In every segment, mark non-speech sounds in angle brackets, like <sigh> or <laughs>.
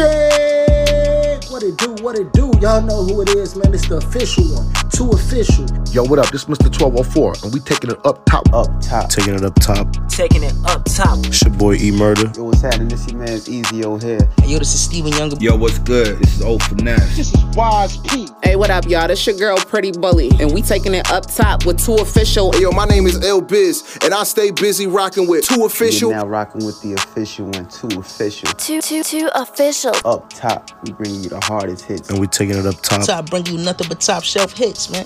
Shit! What it do? What it do? Y'all know who it is, man. It's the official one. Too official. Yo, what up? This Mr. 1204, and we taking it up top. Up top. Taking it up top. Taking it up top. It's your boy E Murder. Yo, what's happening? This your man's Easy here. Hey, Yo, this is Steven Younger. Yo, what's good? This is Old Finesse. This is Wise P. Hey, what up, y'all? This your girl, Pretty Bully, and we taking it up top with Too Official. Hey, yo, my name is L Biz, and I stay busy rocking with Too Official. You're now rocking with the official one, Too Official. Too, too, too official. Up top, we bring you the hardest hits. And we taking it up top. Top bring you nothing but top shelf hits, man.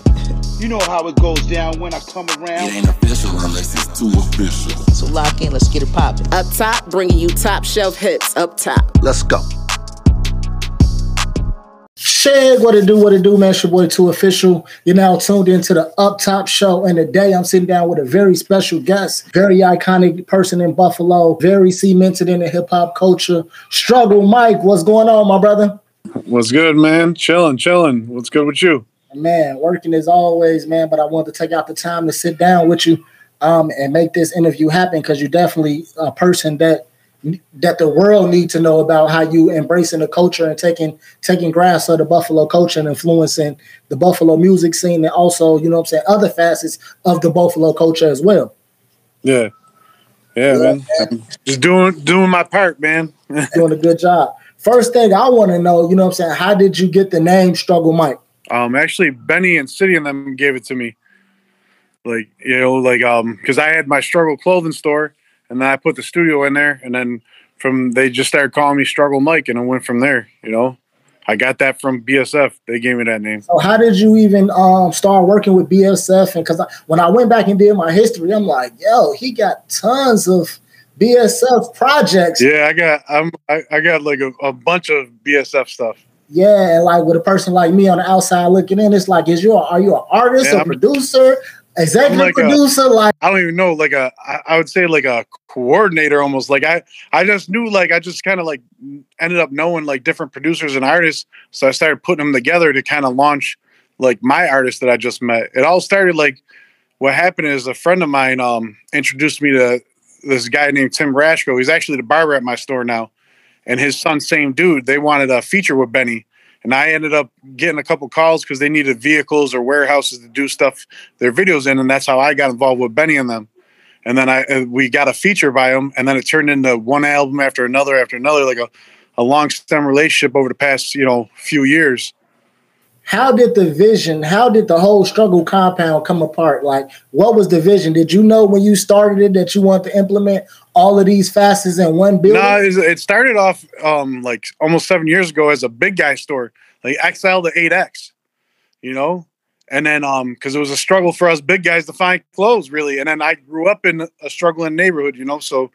You know how it goes down when I come around. It ain't official unless it's too official. So lock in, let's get it poppin'. Up top, bringing you top shelf hits. Up top. Let's go. Shit, what it do, what it do, man. It's your boy Too Official. You're now tuned into the Up Top Show. And today I'm sitting down with a very special guest, very iconic person in Buffalo, very cemented in the hip hop culture. Struggle Mike, what's going on, my brother? What's good, man? Chilling, chilling. What's good with you? Man, working as always, man. But I wanted to take out the time to sit down with you um, and make this interview happen because you're definitely a person that that the world need to know about how you embracing the culture and taking taking grasp of the Buffalo culture and influencing the Buffalo music scene and also, you know what I'm saying, other facets of the Buffalo culture as well. Yeah. Yeah, yeah man. I'm just doing doing my part, man. <laughs> doing a good job. First thing I want to know, you know I'm saying, how did you get the name Struggle Mike? Um actually Benny and City and them gave it to me. Like, you know, like um because I had my struggle clothing store and then I put the studio in there, and then from they just started calling me Struggle Mike, and I went from there. You know, I got that from BSF. They gave me that name. So how did you even um, start working with BSF? And because when I went back and did my history, I'm like, yo, he got tons of BSF projects. Yeah, I got I'm I, I got like a, a bunch of BSF stuff. Yeah, like with a person like me on the outside looking in, it's like, is you a, are you an artist, yeah, a producer, executive like producer? A, like I don't even know, like a I, I would say like a coordinator almost. Like I I just knew like I just kind of like ended up knowing like different producers and artists, so I started putting them together to kind of launch like my artist that I just met. It all started like what happened is a friend of mine um introduced me to this guy named Tim Rashko. He's actually the barber at my store now, and his son, same dude. They wanted a feature with Benny and I ended up getting a couple calls because they needed vehicles or warehouses to do stuff their videos in, and that's how I got involved with Benny and them. And then I uh, we got a feature by them, and then it turned into one album after another after another, like a, a long stem relationship over the past you know few years how did the vision how did the whole struggle compound come apart? Like what was the vision? Did you know when you started it that you wanted to implement all of these facets in one building? no it started off um like almost seven years ago as a big guy store like xl to 8x you know? And then um because it was a struggle for us big guys to find clothes really. And then i grew up in a struggling neighborhood you know? So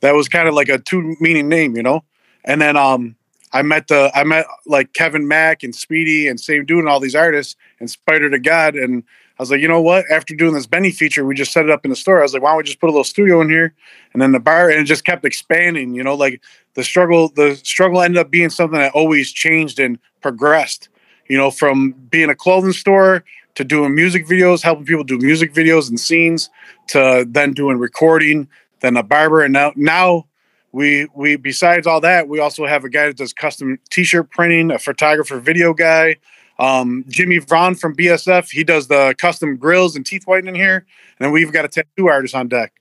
that was kind of like a two meaning name you know? And then um I met the I met like Kevin Mack and Speedy and Same Dude and all these artists and Spider to God and I was like, you know what? After doing this Benny feature, we just set it up in the store. I was like, why don't we just put a little studio in here and then the bar and it just kept expanding. You know, like the struggle the struggle ended up being something that always changed and progressed. You know, from being a clothing store to doing music videos, helping people do music videos and scenes, to then doing recording, then a barber, and now now we we besides all that, we also have a guy that does custom T-shirt printing, a photographer, video guy. Um, Jimmy Vaughn from BSF, he does the custom grills and teeth whitening here, and then we've got a tattoo artist on deck.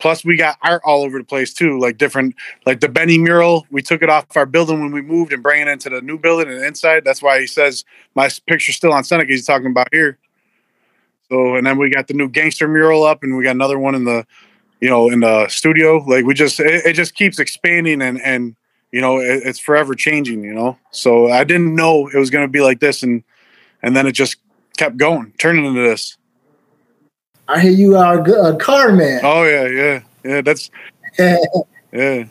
Plus, we got art all over the place too, like different, like the Benny mural. We took it off our building when we moved and bring it into the new building and inside. That's why he says my picture's still on Seneca. He's talking about here. So, and then we got the new gangster mural up, and we got another one in the you know, in the studio. Like we just, it, it just keeps expanding and, and, you know, it, it's forever changing, you know? So I didn't know it was going to be like this. And, and then it just kept going, turning into this. I hear you are a car man. Oh yeah. Yeah. Yeah. That's, <laughs> yeah.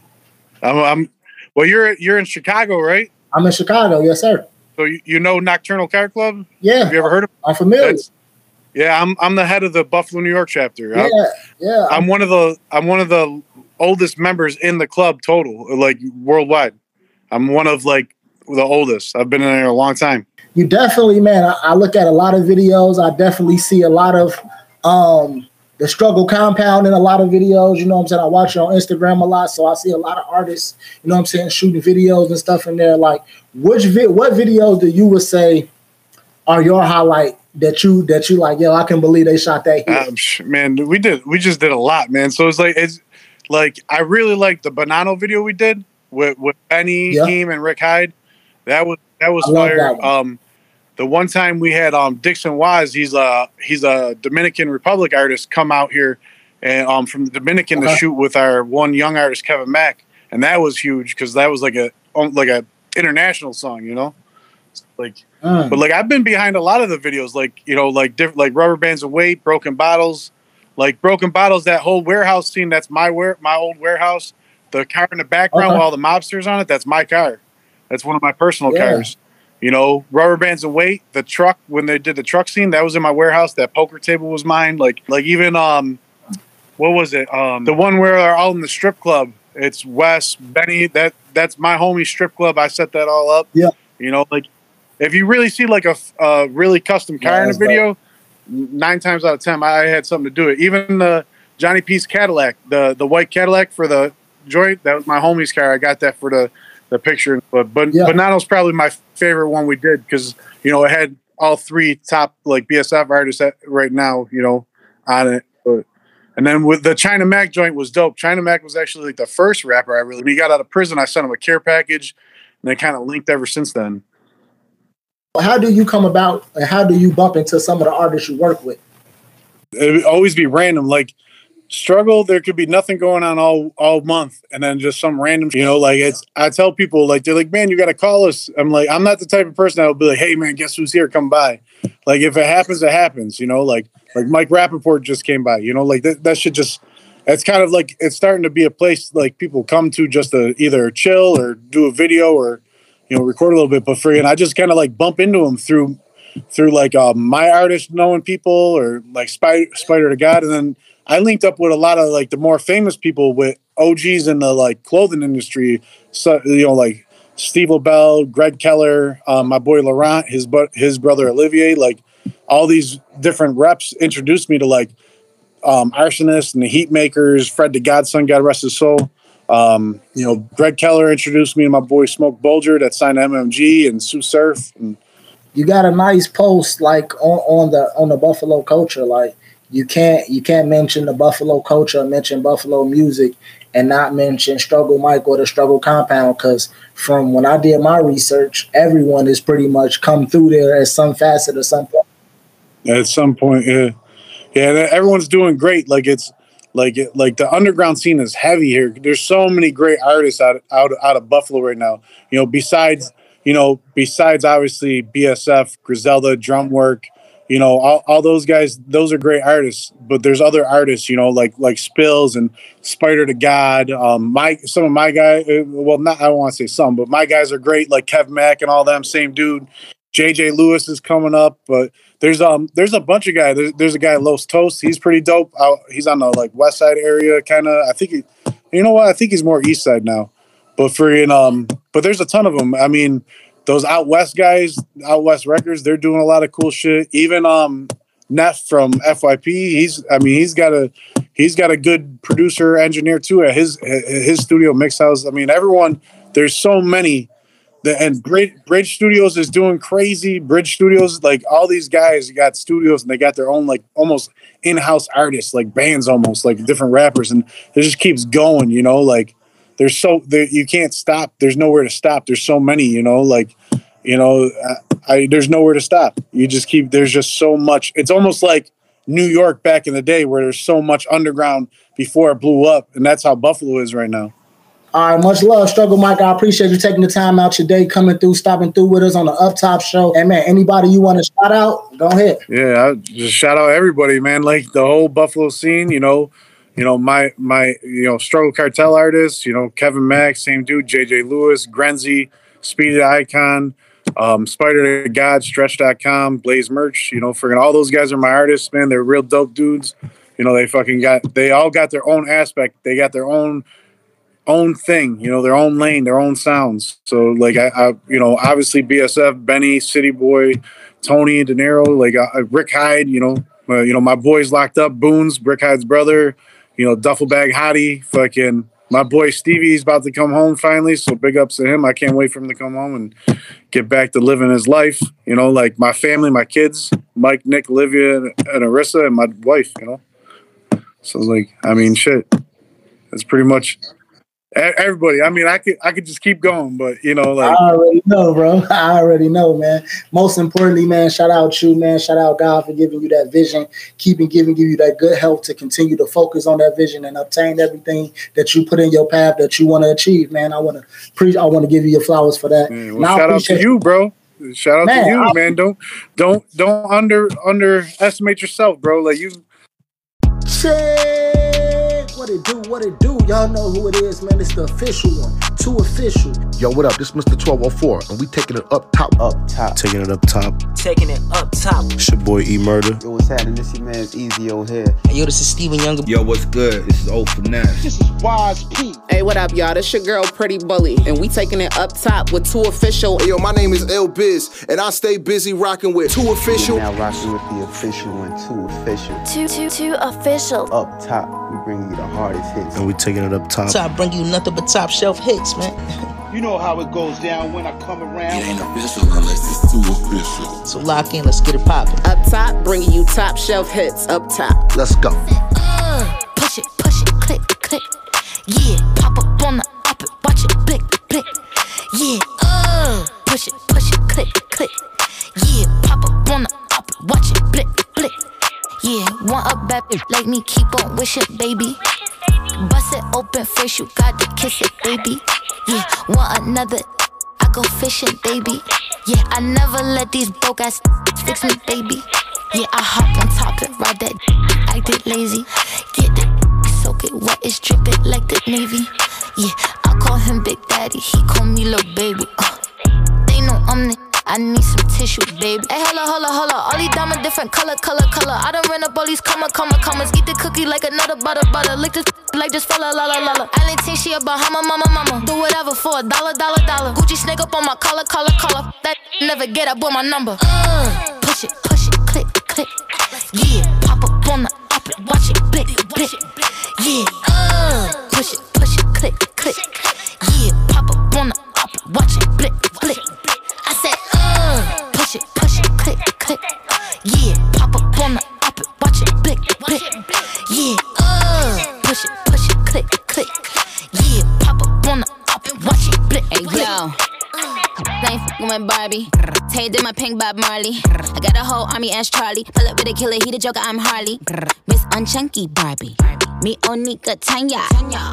I'm, I'm, well, you're, you're in Chicago, right? I'm in Chicago. Yes, sir. So you, you know Nocturnal Car Club? Yeah. Have you ever heard of? I'm familiar. That's, yeah, I'm I'm the head of the Buffalo, New York chapter. Yeah, I'm, yeah. I'm one of the I'm one of the oldest members in the club total, like worldwide. I'm one of like the oldest. I've been in there a long time. You definitely, man. I, I look at a lot of videos. I definitely see a lot of um the struggle compound in a lot of videos. You know what I'm saying? I watch it on Instagram a lot, so I see a lot of artists, you know what I'm saying, shooting videos and stuff in there. Like, which vi- what videos do you would say are your highlight that you that you like, yo, I can believe they shot that here. Um, man, we did we just did a lot, man. So it's like it's like I really like the Bonanno video we did with with Benny, Yeah. Heem, and Rick Hyde. That was that was I fire. that. Um, the one time we had um Dixon Wise, he's a he's a Dominican Republic artist, come out here and um from the Dominican to shoot with our one young artist Kevin Mack, and that was huge because that was like a um, like a international song, you know, like. Mm. But like I've been behind a lot of the videos, like you know, like different, like rubber bands of weight, broken bottles, like broken bottles. That whole warehouse scene, that's my ware, my old warehouse. The car in the background Okay. with all the mobsters on it, that's my car. That's one of my personal Yeah. cars. You know, rubber bands of weight. The truck when they did the truck scene, that was in my warehouse. That poker table was mine. Like like even um, what was it? Um, the one where they're all in the strip club. It's Wes Benny. That that's my homie strip club. I set that all up. Yeah. You know, like if you really see like a really custom car Yeah, in a video, n- nine times out of ten, I had something to do it. Even the Johnny P's Cadillac, the the white Cadillac for the joint, that was my homie's car. I got that for the the picture. But but Yeah. Bonanno's probably my favorite one we did because you know it had all three top like BSF artists at, right now, you know, on it. But and then with the China Mac joint was dope. China Mac was actually like the first rapper I really. When he got out of prison, I sent him a care package, and they kind of linked ever since then. How do you come about and how do you bump into some of the artists you work with? it would always be random. Like struggle, there could be nothing going on all all month, and then just some random. You know, like it's. I tell people like they're like, man, you got to call us. I'm like, I'm not the type of person that will be like, hey, man, guess who's here? Come by. Like if it happens, it happens. You know, like like Mike Rapaport just came by. You know, like that that should just. It's kind of like it's starting to be a place like people come to just to either chill or do a video or you know record a little bit. But free and I just kind of like bump into them through through like uh, my artist knowing people or like Spider Spider to God, and then I linked up with a lot of like the more famous people with OGs in the like clothing industry. So you know, like Steve LaBelle, Greg Keller, um, my boy Laurent, his but his brother Olivier, like all these different reps introduced me to like um, arsonists and the heat makers. Fred the Godson, God rest his soul. Um, you know, Greg Keller introduced me to my boy Smoke Bulga that signed MMG and Sue Surf. And You got a nice post like on, on the on the Buffalo culture. Like you can't you can't mention the Buffalo culture, mention Buffalo music, and not mention Struggle Mike or the Struggle Compound. Because from when I did my research, everyone has pretty much come through there at some facet or some point. at some point yeah yeah everyone's doing great like it's like it, like the underground scene is heavy here. There's so many great artists out out out of buffalo right now. You know besides you know besides obviously bsf griselda Drumwork you know all, all those guys those are great artists. But there's other artists you know like like spills and spider to god. Um my some of my guys well not i don't want to say some but my guys are great like kev mack and all them same dude. Jj lewis is coming up but there's um there's a bunch of guys. There's, there's a guy Los Toast. He's pretty dope. Out, he's on the like west side area, kind of. I think he, you know what? I think he's more east side now. But for in um, but there's a ton of them. I mean, those out west guys, out west records, they're doing a lot of cool shit. Even um, Neff from FYP, he's I mean he's got a he's got a good producer engineer too at his his studio mix house. I mean everyone. There's so many the, and Bridge, Bridge Studios is doing crazy. Bridge Studios, like all these guys got studios and they got their own like almost in-house artists, like bands, almost like different rappers, and it just keeps going. You know, like there's so there, you can't stop. There's nowhere to stop. There's so many. You know, like you know, I, I there's nowhere to stop. You just keep. There's just so much. It's almost like New York back in the day, where there's so much underground before it blew up, and that's how Buffalo is right now. All right, much love, Struggle Mike. I appreciate you taking the time out your day, coming through, stopping through with us on the Up Top show. And man, anybody you want to shout out, go ahead. Yeah, I just shout out everybody, man. Like the whole Buffalo scene, you know, you know my my you know struggle cartel artists, you know Kevin Mack, same dude, JJ Lewis, Grenzy, Speedy Icon, um, Spider to God, Stretch.com, Blaze Merch. You know, friggin' all those guys are my artists, man. They're real dope dudes. You know, they fucking got they all got their own aspect. They got their own own thing, you know, their own lane, their own sounds. So like I, I you know, obviously BSF, Benny, City Boy, Tony, De Niro, like Rick Hyde, you know, uh, you know, my boys locked up, Boone's, Rick Hyde's brother, you know, Duffel Bag Hottie, fucking my boy Stevie's about to come home finally. So big ups to him. I can't wait for him to come home and get back to living his life. You know, like my family, my kids, Mike, Nick, Olivia, and Arissa, and my wife, you know. So like, I mean, shit. That's pretty much everybody. I mean, I could I could just keep going, but you know, like I already know, bro. <laughs> I already know, man. Most importantly, man, shout out you, man. Shout out God for giving you that vision, keeping giving you that good health to continue to focus on that vision and obtain everything that you put in your path that you want to achieve, man. I want to pre I want to give you your flowers for that. Man, well, shout out to you, bro. Shout out man, to you, I'll, man. Don't don't don't under underestimate yourself, bro. Like you. Shit. What it do? What it do? Y'all know who it is, man. It's the official one. Too official. Yo, what up? This Mr. 1204, and we taking it up top. Up top. Taking it up top. Taking it up top. It's your boy E Murder. Yo, what's happening? This your man's Easy here. Hey, yo, this is Steven Younger. Yo, what's good? This is old finesse. This is Wise P. Hey, what up, y'all? This your girl Pretty Bully, and we taking it up top with Too Official. Hey, yo, my name is L Biz, and I stay busy rocking with Too Official. You're now rocking with the official one, Too Official. Too, too, too official. Up top, we bring you the hardest hits. And we taking it up top. Top bring you nothing but top shelf hits, man. <laughs> You know how it goes down when I come around. It ain't official unless it's too official. So lock in, let's get it poppin'. Up top, bringing you top shelf hits. Up top. Let's go. Uh, push it, push it, click, click. Yeah, pop up on the up it, watch it, blick, blick. Yeah, uh, push it, push it, click, click. Yeah, pop up on the up it, watch it, blick, blick. Yeah, want a bad bitch like me, keep on wishing, baby. Bust it open first, you got to kiss it, baby. Yeah, want another? I go fishing, baby. Yeah, I never let these broke ass fix me, baby. Yeah, I hop on top and ride that, <laughs> acted lazy. Get the <laughs> soak it wet, it's dripping like the Navy. Yeah, I call him Big Daddy, he call me little baby. Uh, they know I'm the I need some tissue, baby. Hey, holla, holla, holla. All these diamonds different color, color, color. I done ran up all these comma, comma, commas. Eat the cookie like another butter, butter. Lick this <laughs> like just fella, la, la, la, la. I think she a Bahama, mama, mama. Do whatever for a dollar, dollar, dollar. Gucci snake up on my collar, collar, collar. That <laughs> never get up with my number. Uh, push it, push it, click, click. Yeah, pop up on the up it, watch it, blick, blick. Yeah, uh, push it, push it, click, click. Yeah, pop up on the up it, watch it, uh, With Barbie. Tay did my pink Bob Marley. I got a whole army as Charlie. Pull up with a killer, he the joker, I'm Harley. Miss Unchunky Barbie. Me Onika Tanya.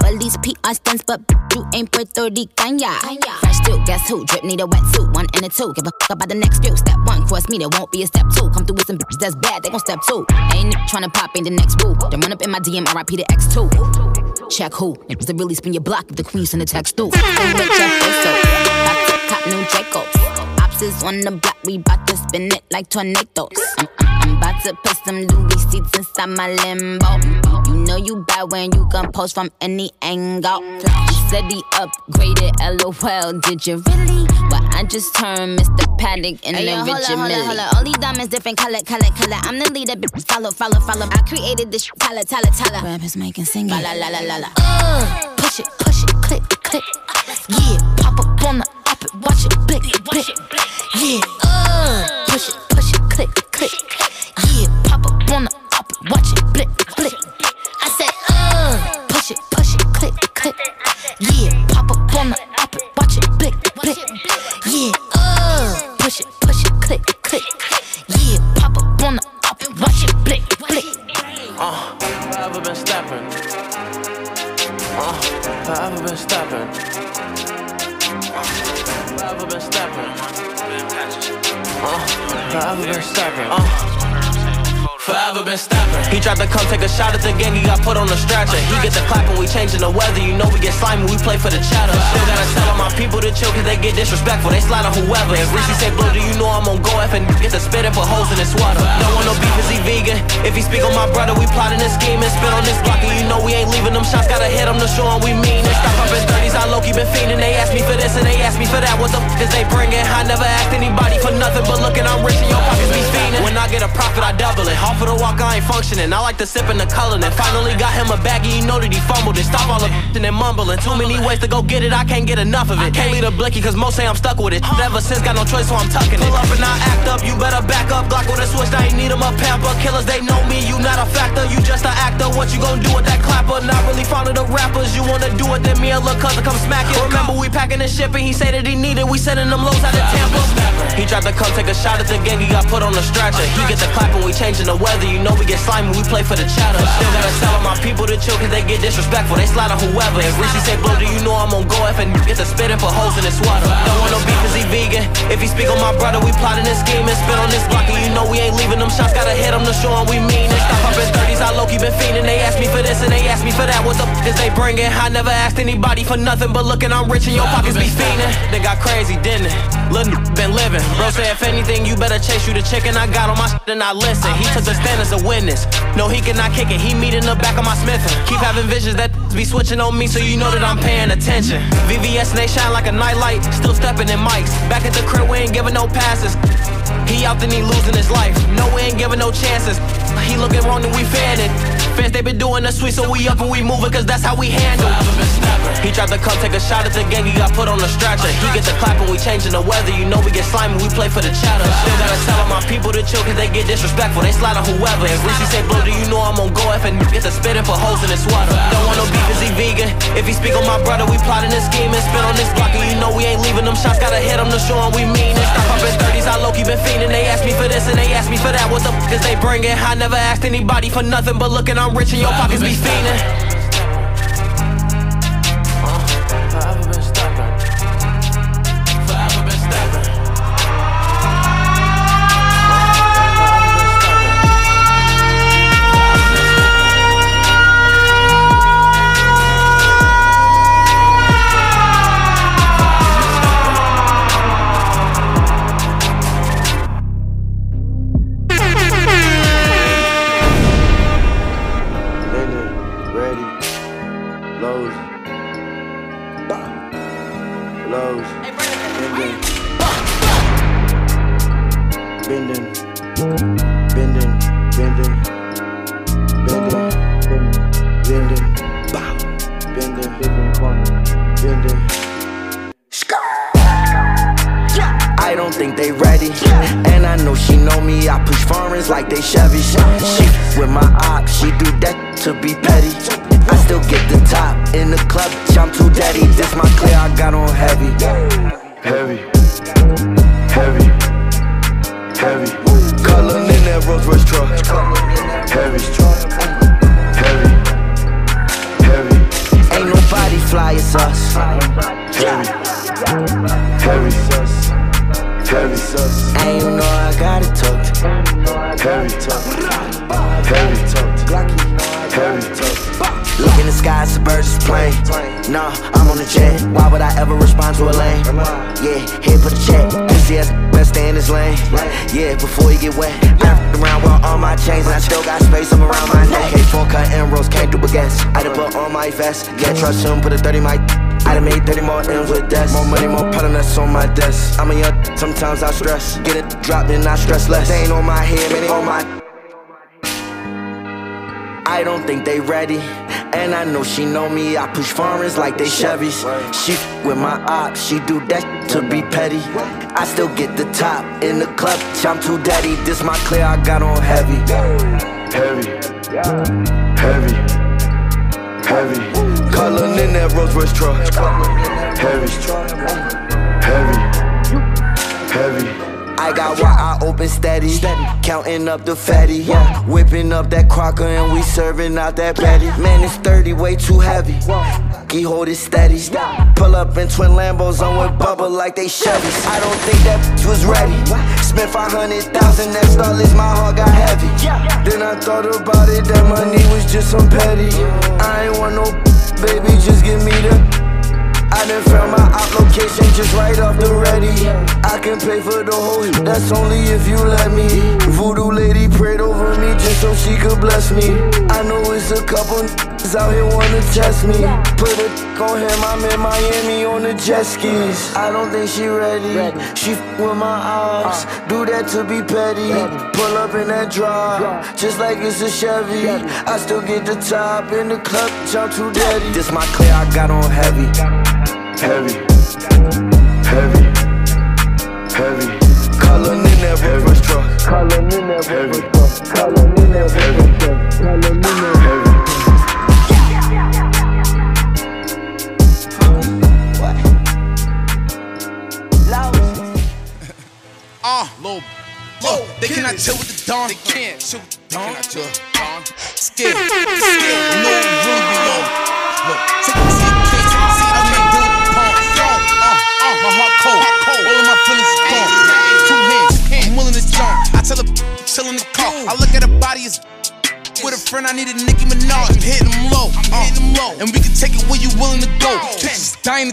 Well, these PR stunts, but you ain't Puerto Rican, ya. Fresh too, guess who? Drip need a wetsuit, one and a two. Give a fuck about the next few. Step one, cross me, there won't be a step two. Come through with some bitches that's bad, they gon' step two. Ain't tryna pop, ain't the next boo. Then run up in my DM, RIP the X2. Check who? Niggas that really spin your block if the queen send a text through. Stay with Jeff Bezos. About to cop new Jacobs. Ops is on the block, we bout to spin it like tornadoes. I'm, I'm, I'm about to put some Louis seats inside my limbo. You know you bad when you can post from any angle. You said he upgraded, lol, did you really? But I just turned Mr. Paddock in Hey, the yo, hold Richard up, hold up, hold up. All these diamonds different color, color, color. I'm the leader, bitch. Follow, follow, follow. I created this shit, tala, tala, tala. Rappers making singing. La, la, la, la, la, la. Uh, push it, push it, click, click. Yeah, pop up on the up it, watch it, blick, blick. Yeah, uh, push it, push it, click, click. Yeah, pop up on the up watch it, blick, blick. I said, uh, push it, push it, click, click. Yeah, pop up on the up watch it, blick, blick. Yeah, uh, push it, push it, click, click. Yeah, pop up on the up it, watch it, blick, blick. Uh, forever been stepping. Uh, forever been stepping. Uh, been stepping. Uh. Forever been stepping. He tried to come take a shot at the gang, he got put on the stretcher. He get the clap when we changing the weather. You know we get slimy, we play for the chatter. Still gotta tell all my people to chill, cause they get disrespectful. They slide on whoever. If Reese say, Blue, do you know I'm on go F and get the spit and put holes in his sweater? Don't want no beef, is he vegan? If he speak on my brother, we plotting and spit on this block. And you know we ain't leaving them shots, gotta hit them to show we mean it. Stop up in 30s, I low key been fiending. They ask me for this and they ask me for that. What the f is they bringing? I never asked anybody for nothing, but looking, I'm rich and your pockets be fiending. When I get a profit, I double mumbling. Off of the walk, I ain't functioning. I like to sip in the color. And finally got him a baggie, you know that he fumbled it. Stop all the and mumbling. Too many ways to go get it, I can't get enough of it. Can't leave a blicky, cause most say I'm stuck with it. Never since got no choice, so I'm tucking it. Pull up and I act up, you better back up. Glock with a switch, I ain't need him a pamper. Killers, they know me, you not a factor, you just an actor. What you gon' do with that clapper? Not really fond of the rappers, you wanna do it, then me and Lil' cousin come smack it. Remember, we packing and he said that he needed, we sending them lows out of Tampa. He tried to come take a shot at the gang, he got put on the stretcher. He get the clapping, we changing the weather, you know we get slimy, we play for the chatter. Still gotta tell all my people to chill, cause they get disrespectful, they slide on whoever. If Richie say blow, do you know I'm on go F and you get the spitting for holes in his sweater. Don't want no beef cause he vegan. If he speak on my brother, we plotting this scheme and spit on this block, and you know we ain't leaving them shots, gotta hit them to show we mean it. Stop up in 30s, I low key been fiending, they ask me for this and they ask me for that. What the f is they bringing? I never asked anybody for nothing, but looking, I'm rich and your pockets be fiending. They got crazy, didn't it? Little been living. Bro say if anything, you better chase you the chicken. I got on my shit and I listen. He took the stand as a witness. No, he cannot kick it. He meet in the back of my Smithin. Keep having visions that be switching on me, so you know that I'm paying attention. VVS and they shine like a nightlight. Still stepping in mics. Back at the crib, we ain't giving no passes. He out then he losing his life. No, we ain't giving no chances. He looking wrong and we fan it. Fans, they been doing the sweet, so we up and we moving, cause that's how we handle. He tried to come take a shot at the gang, he got put on the stretcher. He gets a clap clapping, we changing the weather. You know we get slimy, we play for the chatter. Still gotta tell all my people to chill, cause they get disrespectful. They slide on whoever. If Reese say blow, do you know I'm on go F and get the spitting for holes in his sweater. Don't want no beef, cause he vegan. If he speak on my brother, we plotting and spit on this block. And you know we ain't leaving them shots, gotta hit them to show 'em we mean it. Stop up in 30s, I low key been fiending. They ask me for this and they ask me for that. What the f is they bringing? I never asked anybody for nothing, but looking, I'm rich and your pockets be fiending. Lows, lows, bending, bending, bending, bending, bending, bending, bow, bending, bending. I don't think they ready. And I know she know me. I push foreigns like they Chevy. She with my ops, she do that to be petty. Still get the top in the club. I'm too daddy. This my clear. I got on heavy. Heavy, heavy, heavy. Color in that Rolls Royce truck. Heavy, heavy, heavy. Ain't nobody fly as us. Heavy, heavy, heavy, And you know I got it tucked. heavy, tucked. heavy, tucked. heavy. Look in the sky, it's a bird's plane. Nah, I'm on the jet. Why would I ever respond to a lane? Yeah, here for the check. PCS best stay in his lane. Yeah, before you get wet. F***ed around with all my chains, and I still got space up around my neck. K4 cut emeralds, can't do a guess. I done put on my vest. Yeah, trust him, put a 30 mic. I done made 30 more M's with death. More money, more pattern that's on my desk. I'm a young, sometimes I stress. Get it dropped, then I stress less. They ain't on my head, man, on my. I don't think they ready. And I know she know me. I push foreigns like they Chevys. She with my ops, she do that to be petty. I still get the top in the club. I'm too daddy. This my clear. I got on heavy. Heavy, heavy, heavy. Color in that Rolls Royce truck. Heavy, heavy, heavy. I got one I open steady, counting up the fatty, yeah. Whipping up that crocker and we serving out that patty. Man, it's 30, way too heavy. He hold it steady. Pull up in twin Lambos on with bubble like they Chevys. I don't think that <laughs> was ready. Spent 500,000, that starless, my heart got heavy. Then I thought about it, that money was just some petty. I ain't want no baby, just give me the. I done found my op location just right off the ready. I can pay for the whole that's only if you let me. Voodoo lady prayed over me just so she could bless me. I know it's a couple out here wanna test me. Put a on him, I'm in Miami on the jet skis. I don't think she ready. She f with my ops. Do that to be petty. Pull up in that drop, just like it's a Chevy. I still get the top in the club, jump too daddy. This my clear, I got on heavy. Heavy. Heavy. Heavy.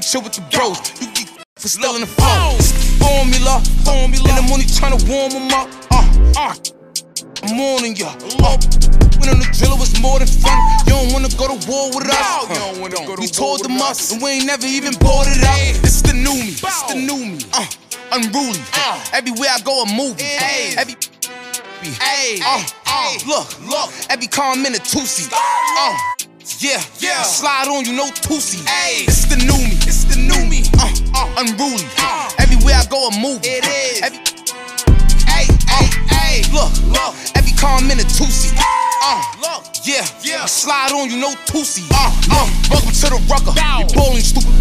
To chill with the bros. You get for still in the flow. Formula, formula, and I'm only trying to warm them up. Uh, uh. I'm warning ya. Uh, when on the drill, it was more than fun. You don't wanna go to war with us. Uh, we told them us, and we ain't never even bought it up. This is the new me, this is the new me. Uh, unruly. Everywhere I go, a movie. Every Hey, uh, uh, look, look, every calm in a two seat. Uh, yeah, yeah, slide on you, no two-seat. Hey, it's the new me, it's the new me. Uh, uh, unruly. Uh, everywhere I go, a movie. It is. Every, hey, hey, hey, look, look, every calm in a two-seat. Uh, look, yeah, yeah, slide on you, no two-seat. Uh, uh, welcome to the rucker. We bowling stupid.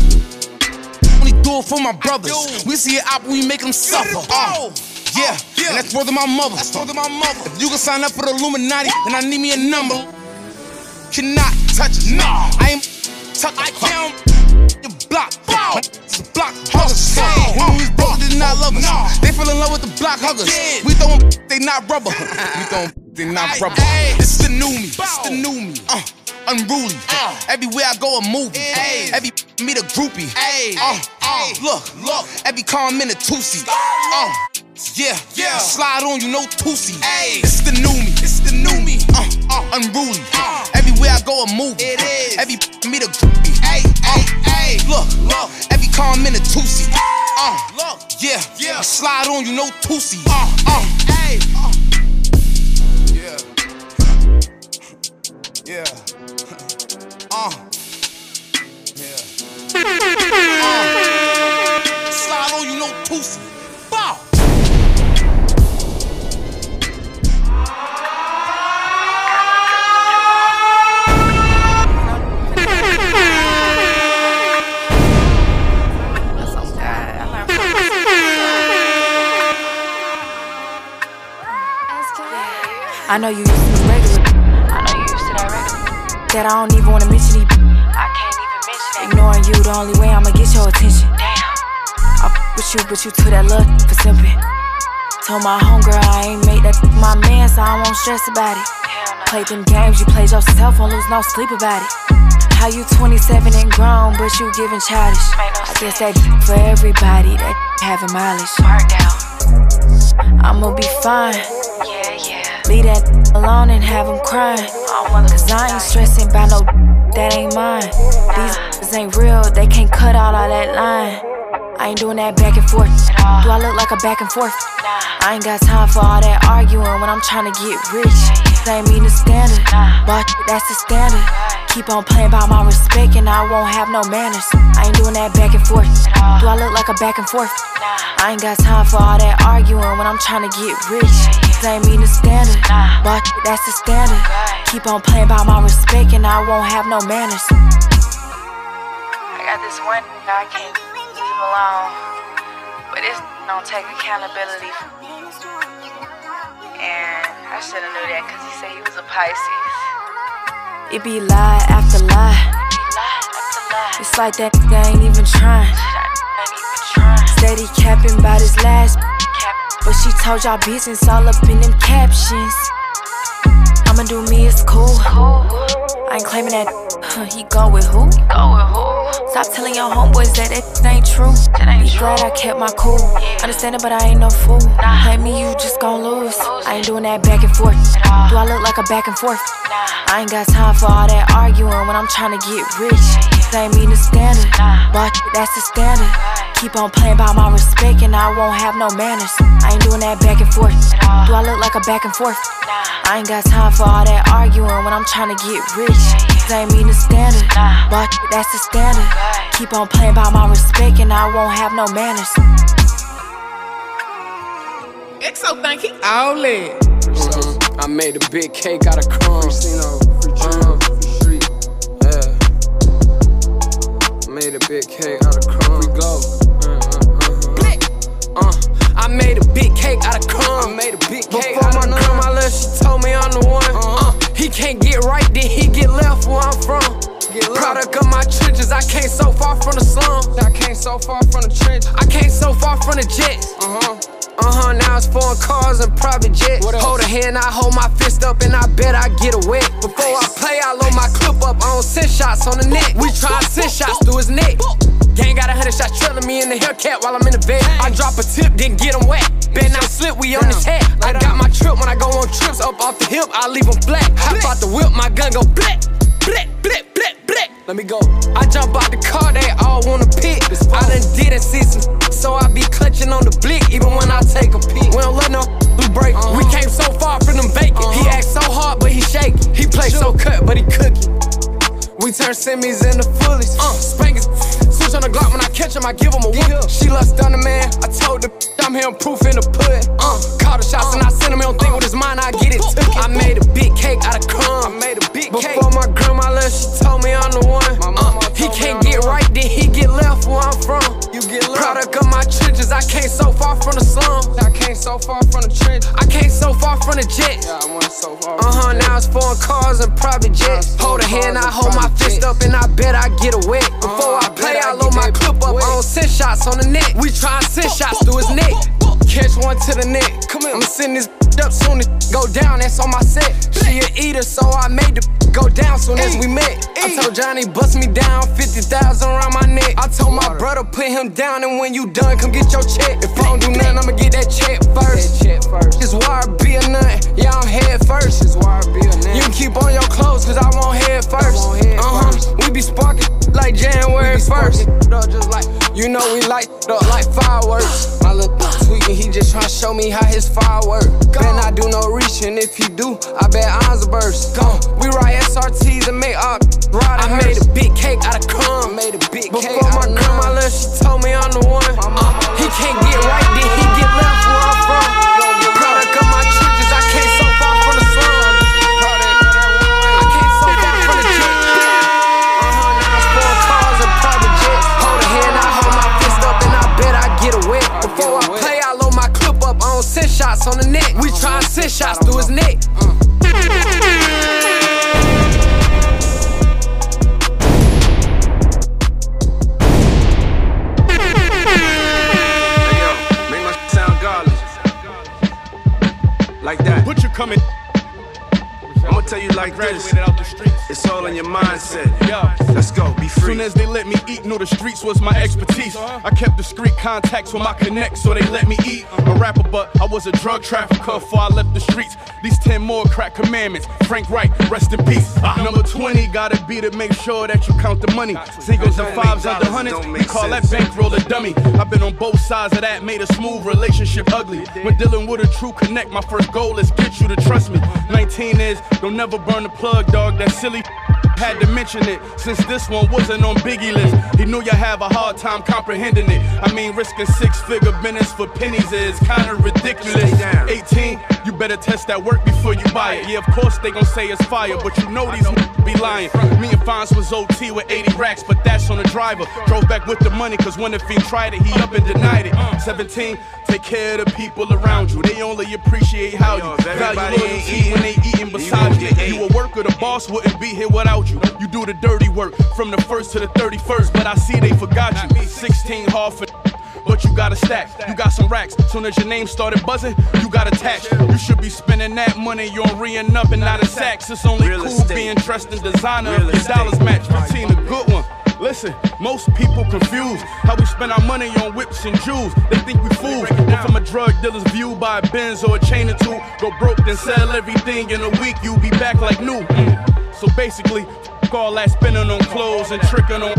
Only do it for my brothers. We see it out, we make them suffer. Uh, yeah, yeah, and that's more than my mother. That's more than my mother. If you can sign up for the Illuminati, then I need me a number. Cannot touch us. No, I ain't touch. I can't. The block, wow. The block huggers. Hey, when we broke, they did not love us. No. They fell in love with the block huggers. Yeah. We throwin', <laughs> they not rubber. <laughs> we throwin', <laughs> they not rubber. This is the new me. This is the new me. Uh unruly. Uh, Everywhere I go, a movie. Ay. Every meet a groupie. Ay. Uh, uh, look, look. Every car I'm in a two seat. Uh, yeah, yeah. Slide on you, no two seat. It's the new me. It's the new me. Uh, uh, unruly. Uh, Everywhere I go, a movie. It is. Every <laughs> meet a groupie. Ay, ay, ay. Look, look. Every car I'm in a two seat. Uh, look, yeah, yeah. Slide on you, no seat. Uh, uh, ay. Uh. Yeah. Yeah. <laughs> Uh. Yeah. Uh. Slide on you, no Tusi. I know you used to the regular. I know you used to that regular. That I don't even wanna mention these. I can't even mention that. Ignoring you, the only way I'ma get your attention. Damn. I f with you, but you took that love for simping. Told my homegirl I ain't made that my man, so I won't stress about it. Play them games you played yourself, won't lose no sleep about it. How you 27 and grown, but you giving childish. I guess that for everybody that having mileage. I'ma be fine. Leave that alone and have him crying. Cause I ain't stressing about no that ain't mine. These ain't real, they can't cut out all that line. I ain't doing that back and forth. Do I look like a back and forth? I ain't got time for all that arguing when I'm trying to get rich. That ain't mean the standard, but that's the standard. Keep on playing by my respect and I won't have no manners. I ain't doing that back and forth. Do I look like a back and forth? I ain't got time for all that arguing when I'm trying to get rich. That ain't mean the standard, but that's the standard. Keep on playing by my respect and I won't have no manners. I got this one I can't leave alone, but this don't take accountability. And I should have knew that because he said he was a Pisces. It be lie after lie. It's like that nigga ain't even trying. He capping about his last, but she told y'all business all up in them captions. I'ma do me, it's cool. I ain't claiming that. Huh, he go with who? Stop telling your homeboys that that ain't true. Be glad I kept my cool. Understand it, but I ain't no fool. Play me, you just gon' lose. I ain't doing that back and forth. Do I look like a back and forth? I ain't got time for all that arguing when I'm trying to get rich. That ain't mean the standard, but that's the standard. Keep on playing by my respect and I won't have no manners. I ain't doing that back and forth. Do I look like a back and forth? I ain't got time for all that arguing when I'm trying to get rich. That ain't mean the standard, but that's the standard. Keep on playing by my respect and I won't have no manners. XO think he all in. I made a big cake out of crumbs. Uh, yeah. Made a big cake out of crumbs. We go. Uh, I made a big cake out of crumbs. I made a big cake Before my grandma left, she told me I'm the one. Uh, he can't get right, then he get left where I'm from. Product of my trenches, I came so far from the slum. I came so far from the trenches. I came so far from the jets. Uh huh. Uh huh, now it's foreign cars and private jets. Hold a hand, I hold my fist up and I bet I get a wet. Before I play, I load my clip up, I don't send shots on the net. We try to send shots through his neck. Gang got a hundred shots trailing me in the Hellcat while I'm in the bed. I drop a tip, then get him wet. Bet not slip, we on his head. I got my trip when I go on trips up off the hip, I leave him black. Hop out the whip, my gun go blip, blip, blip, blip. Let me go. I jump out the car, they all wanna pick. I done did it, see some, so I be clutching on the blick, even when I take a peek. We don't let no we break. We came so far from them vacant. He act so hard, but he shaky. He play so cut, but he cookie. We turn semis into fullies. Uh, spankers. On the Glock when I catch him, I give him a whoop. She loves stunner man. I told the I'm here proof in the pudding. Uh, call the shots and I send him. He don't think with his mind, I get it took. I made a big cake out of crumbs. I made a big cake. Before my grandma left, she told me I'm the one. Uh, he can't get right, then he get left where I'm from. You get left. Product of my trenches. I came so far from the slum. I came so far from the trench. I came so far from the jets. Yeah, I went so far. Uh huh. Now it's foreign cars and private jets. Hold a hand, I hold my fist up and I bet I get a wet. Before I play, I load my clip up. I don't send shots on the net. We try and send shots through his neck. Catch one to the neck. Come here. I'ma send this <laughs> up soon as <laughs> go down. That's on my set. She a eater, so I made the <laughs> go down soon as we met. I told Johnny bust me down, fifty thousand around my neck. I told my brother put him down, and when you done, come get your check. If I don't do nothing, I'ma get that check first. This wire be a nut, yeah I'm head first. Be a nut. You can keep on your clothes, cause I won't head first. Uh huh. We be sparking like January first. Just like you know we light up like fireworks. My little tweaking, he just tryna show me how his firework. Bet I do no reaching. If you do, I bet eyes burst. Go. We ride SRTs and make up. Ride I made a big cake out of crumbs. Made a big Before cake my grandma left, she told me I'm the one. Uh, he can't get right, then he shots on the net. We try and send shots through his neck. Make my sound godly. Like that. Butcher coming. I'm gonna tell you like this. Out the streets. It's all in your mindset. Yeah. Let's go, be free. Soon as they let me eat, knew the streets was my expertise. I kept discreet contacts with my connects, so they let me eat. A rapper, but I was a drug trafficker before I left the streets. These 10 more crack commandments. Frank White, rest in peace. Number 20, gotta be to make sure that you count the money. Singles and fives out the hundreds, we call that bankroll a dummy. I've been on both sides of that, made a smooth relationship ugly. When dealing with a true connect, my first goal is get you to trust me. 19 is, don't never burn the plug, dog. That silly had to mention it since this one wasn't on Biggie list. He knew you have a hard time comprehending it. I mean, risking six figure business for pennies is kinda ridiculous. 18, you better test that work before you buy it. Yeah, of course they gon' say it's fire, but you know these be lying. Me and Fonz was OT with 80 racks, but that's on the driver. Drove back with the money, cause when the fiend tried it, he up and denied it. 17, take care of the people around you. They only appreciate how you value loyalty when they eating beside you. You a worker, the boss wouldn't be here without you. You do the dirty work from the first to the 31st, but I see they forgot you. 16 hard for but you got a stack. You got some racks. Soon as your name started buzzing, you got attached. You should be spending that money on re up and not in sacks. It's only cool being dressed in designer if your dollars match. 15 a good one. Listen, most people confused how we spend our money on whips and jewels. They think we fools. But from a drug dealer's view, buy a Benz or a chain or two, go broke, then sell everything in a week. You be back like new. Mm. So basically, all that spending on clothes and tricking on.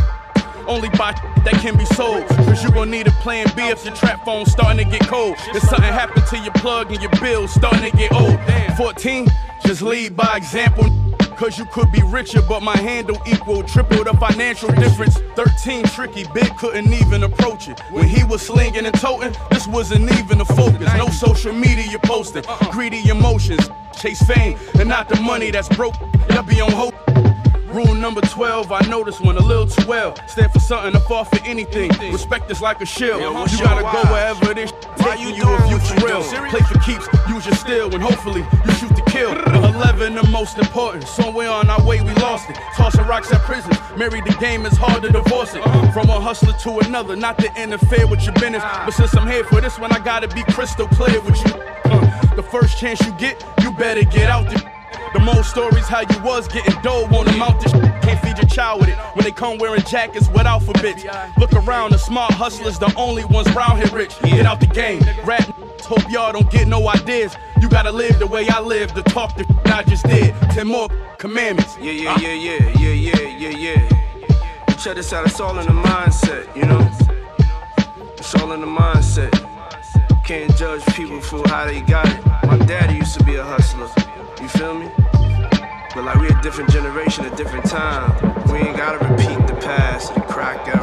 Only buy that can be sold. Cause you gon' need a plan B if your trap phone's starting to get cold. If something happened to your plug and your bills starting to get old. 14, just lead by example. Cause you could be richer, but my handle equal triple the financial difference. 13 tricky, big couldn't even approach it. When he was slinging and toting, this wasn't even a focus. No social media posting, greedy emotions, chase fame, and not the money that's broke. Y'all be on hope. Rule number 12, I know this one a little too well. Stand for something, to fall for anything. Respect is like a shield. You gotta go wherever this taking you if you for real. Play for keeps, use your steel, and hopefully you shoot to kill. 11, the most important. Somewhere on our way, we lost it. Tossing rocks at prisons. Married the game, it's hard to divorce it. From a hustler to another, not to interfere with your business. But since I'm here for this one, I gotta be crystal clear with you. Uh, the first chance you get, you better get out there. The most stories how you was getting dough won't amount to shit. Can't feed your child with it when they come wearing jackets with alphabets. Look around, the smart hustlers, the only ones round here rich. Get out the game. Rap hope y'all don't get no ideas. You gotta live the way I live to talk the shit I just did. Ten more commandments. Yeah, yeah, yeah, yeah, yeah, yeah, yeah, yeah. Check this out, it's all in the mindset, you know? It's all in the mindset. Can't judge people for how they got it. My daddy used to be a hustler. You feel me? But like we a different generation, a different time. We ain't gotta repeat the past, the crack era,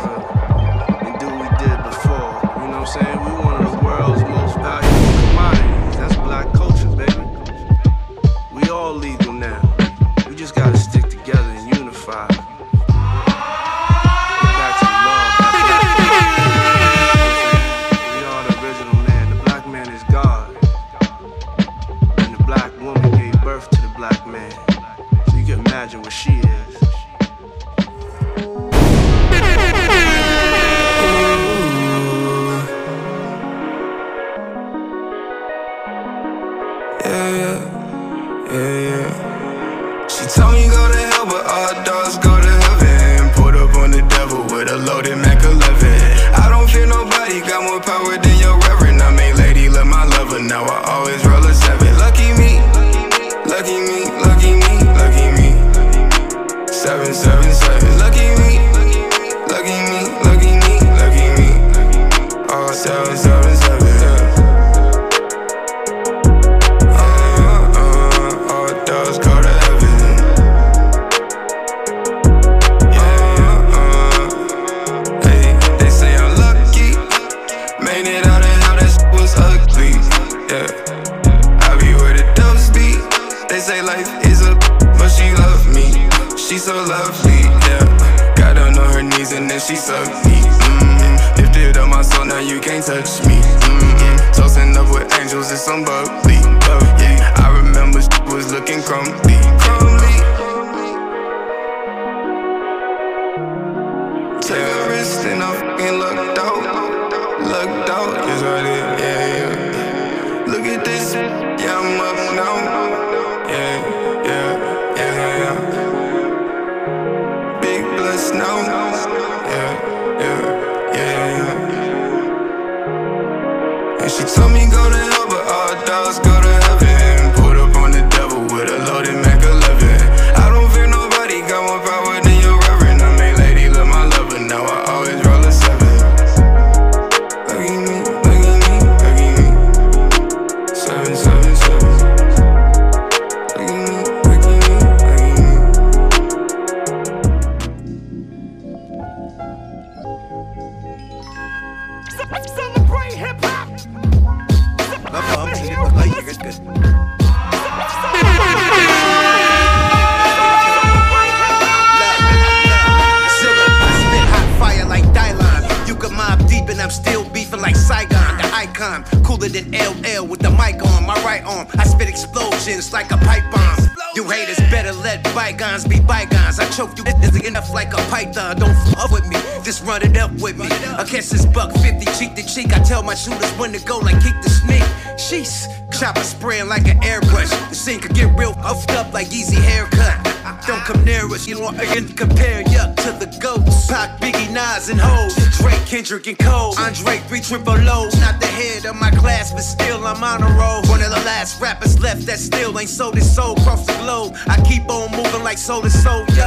haircut. Don't come near us, you don't again compare yuck to the goats. Pac, Biggie, Nas, and Hov. Drake, Kendrick, and Cole. Andre, three triple lows. Not the head of my class, but still I'm on a roll. One of the last rappers left that still ain't sold his soul across the globe. I keep on moving like soul to soul, yo.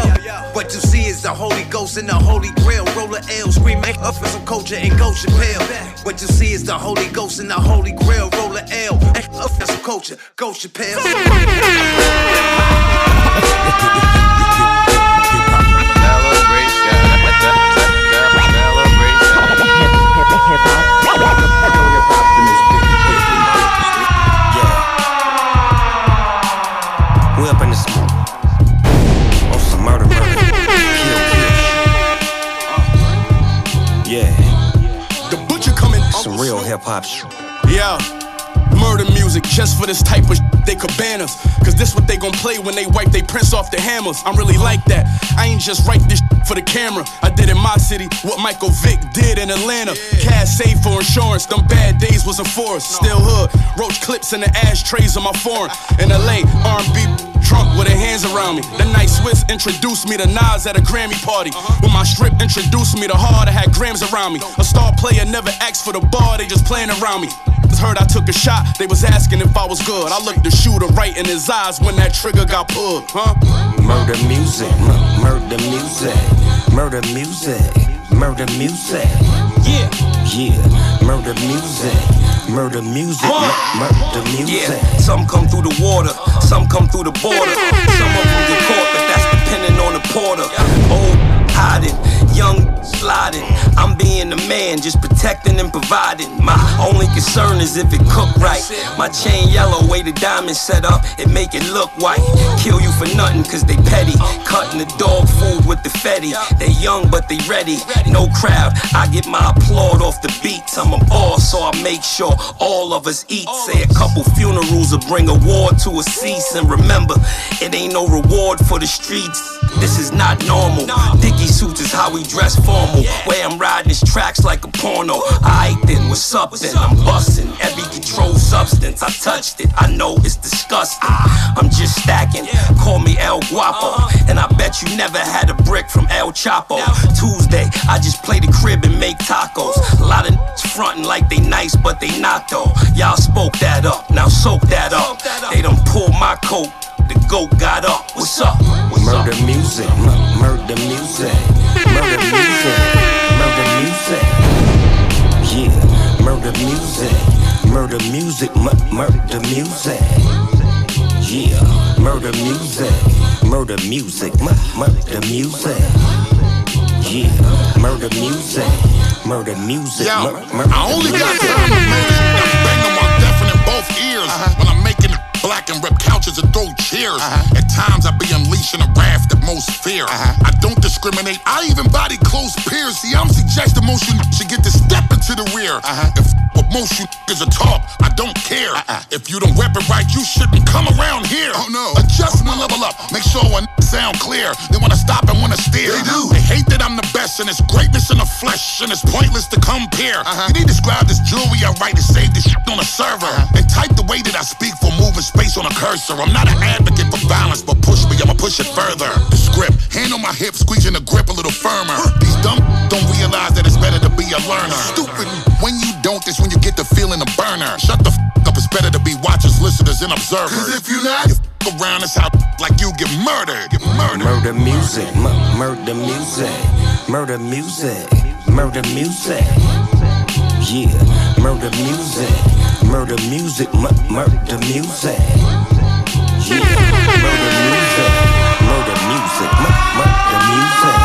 What you see is the Holy Ghost and the Holy Grail. Roller L, screaming up for some culture and go Chappelle. What you see is the Holy Ghost and the Holy Grail. Roller L, up for some culture, go Chappelle. <laughs> Yeah. The butcher coming. Some real hip hop shit. Yeah. Music just for this type of sh- they cabanas. Cause this what they gon' play when they wipe they prints off the hammers. I'm really like that. I ain't just write this sh- for the camera. I did in my city what Michael Vick did in Atlanta. Cash saved for insurance. Them bad days wasn't for us. Still hood. Roach clips in the ashtrays of my foreign. In LA, R&B drunk with their hands around me. The night Swizz introduced me to Nas at a Grammy party. Uh-huh. When my strip introduced me to hard, I had grams around me. A star player never asked for the bar, they just playing around me. Heard I took a shot, they was asking if I was good. I looked the shooter right in his eyes when that trigger got pulled, huh? Murder music, mu- murder music, murder music, murder music. Yeah. Yeah, murder music, murder music, mu- murder music. Yeah, some come through the water, some come through the border. Some of them get caught, but that's depending on the porter. Old hiding, young sliding. I'm being the man, just protecting and providing. My only concern is if it cooked right. My chain yellow, way the diamond set up, it make it look white. Kill you for nothing, cause they petty. Cutting the dog food with the fetty. They young, but they ready. No crowd, I get my applaud off the beats. I'm a boss, so I make sure all of us eat. Say a couple funerals will bring a war to a cease. And remember, it ain't no reward for the streets. This is not normal. Dicky suits is how we dress formal. Way I'm riding these tracks like a porno. Aight then, what's up then? I'm busting every controlled substance. I touched it. I know it's disgusting. I'm just stacking. Call me El Guapo. And I bet you never had a brick from El Chapo. Tuesday, I just play the crib and make tacos. A lot of frontin' like they nice, but they not though. Y'all spoke that up. Now soak that up. They done pulled my coat. The goat got up. What's up? What's up? Murder music, mu- murder music, murder music, murder music. Yeah, murder music, murder music, mu- murder music. Yeah, murder music, murder music, mu- murder music. Yeah, murder music, murder music, Yo, mu- murder I only got couches and throw cheers. Uh-huh. At times I be unleashing a wrath that most fear. Uh-huh. I don't discriminate. I even body close peers. See, I'm suggesting most you should get to step into the rear. Uh-huh. If what most you niggas are talk, I don't care. Uh-uh. If you don't rep it right, you shouldn't come around here. Oh no. Adjust my level up. Make sure one sound clear. They wanna stop and wanna steer. They do. They hate that I'm the best and it's greatness in the flesh and it's pointless to compare. Uh-huh. You need to describe this jewelry I write to save this shit on a server. Uh-huh. And type the way that I speak for moving space on a cursor. I'm not an advocate for violence, but push me, I'ma push it further. The script, hand on my hip, squeezing the grip a little firmer. These dumb don't realize that it's better to be a learner. Stupid, when you don't, that's when you get the feeling of burner. Shut the f up, it's better to be watchers, listeners, and observers. Cause if you not, you f around, it's how like you get murdered. Get murdered. Murder music, mu- murder music, murder music, murder music. Yeah, murder music, murder music, mu- murder music. Yeah, murder music, murder music, mu- murder music.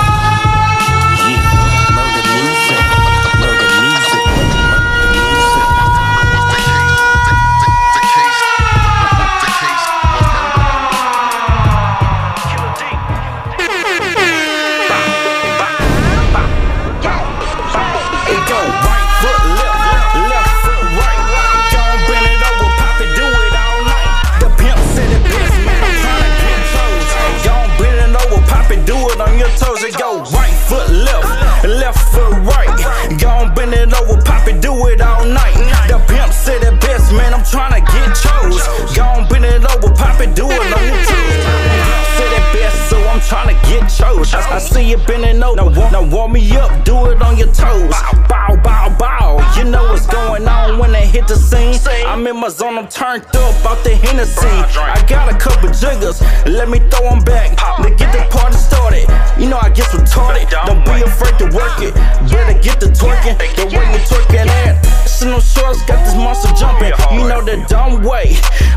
Shows. I, I see you bending over. Now, warm, now warm me up, do it on your toes. Bow, bow, bow. bow. You know what's going on when they hit the scene. I'm in my zone, I'm turned up out the Hennessy. I got a couple jiggers, let me throw them back. To get the party started. You know I get retarded. Don't be afraid to work it. Better get the twerking. The way you twerking at. No shorts, got this monster jumping. You know the dumb way.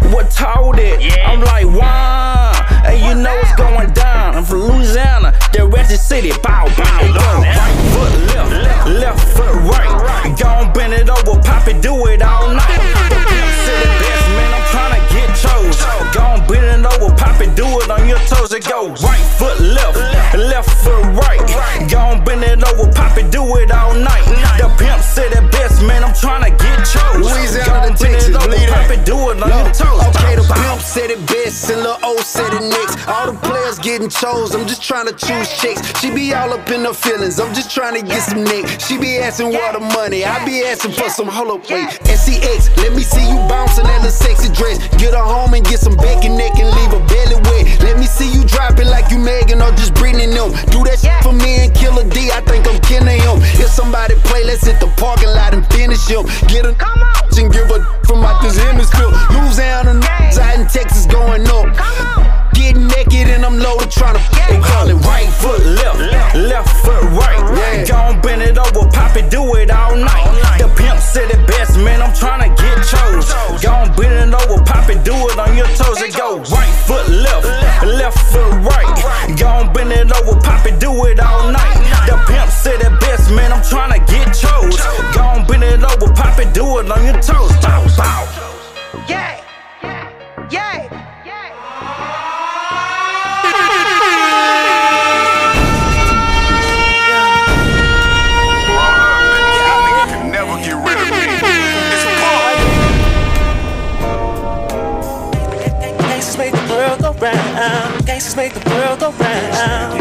What told it? I'm like, wow. And you know what's going down. I'm from Louisiana, the Ratchet City. Bow, bow, go. Right foot left, left foot right. Gon' bend it over, pop it, do it all night. <laughs> City best, man, I'm tryna get chose. Gon' bend it over, pop it, do it on your toes. It go right said it best and Lil O said it next. All the players getting chose, I'm just trying to choose chicks. She be all up in her feelings, I'm just trying to get some neck. She be asking where the money, I be asking for some hold up, wait. Let me see you bouncing in little sexy dress. Get her home and get some bacon neck and leave her belly wet. Let me see you drop it like you Megan or just Britney them. Do that shit for me and Killer D, I think I'm killing him. If somebody play, let's hit the parking lot and finish him. Get a come on and give a from out this hemisphere. Louisiana niggas out in Texas going up. Getting naked and I'm loaded trying to they call it right foot left, left foot right. Yeah. Gon' bend it over, pop it, do it all night. The pimp said it best, man, I'm tryna get chose. Gon' bend it over, pop it, do it on your toes. It go right foot left, left foot right. Gon' bend it over, pop it, do it all night. The pimp said it best, man, I'm tryna get chose. Gon' bend it over, pop it, do it on your toes. Bow, bow. Yeah. Yeah. Yeah, yeah. You can never get rid of me. It's Paul. Gangsters make the world go round. Gangsters make the world go round.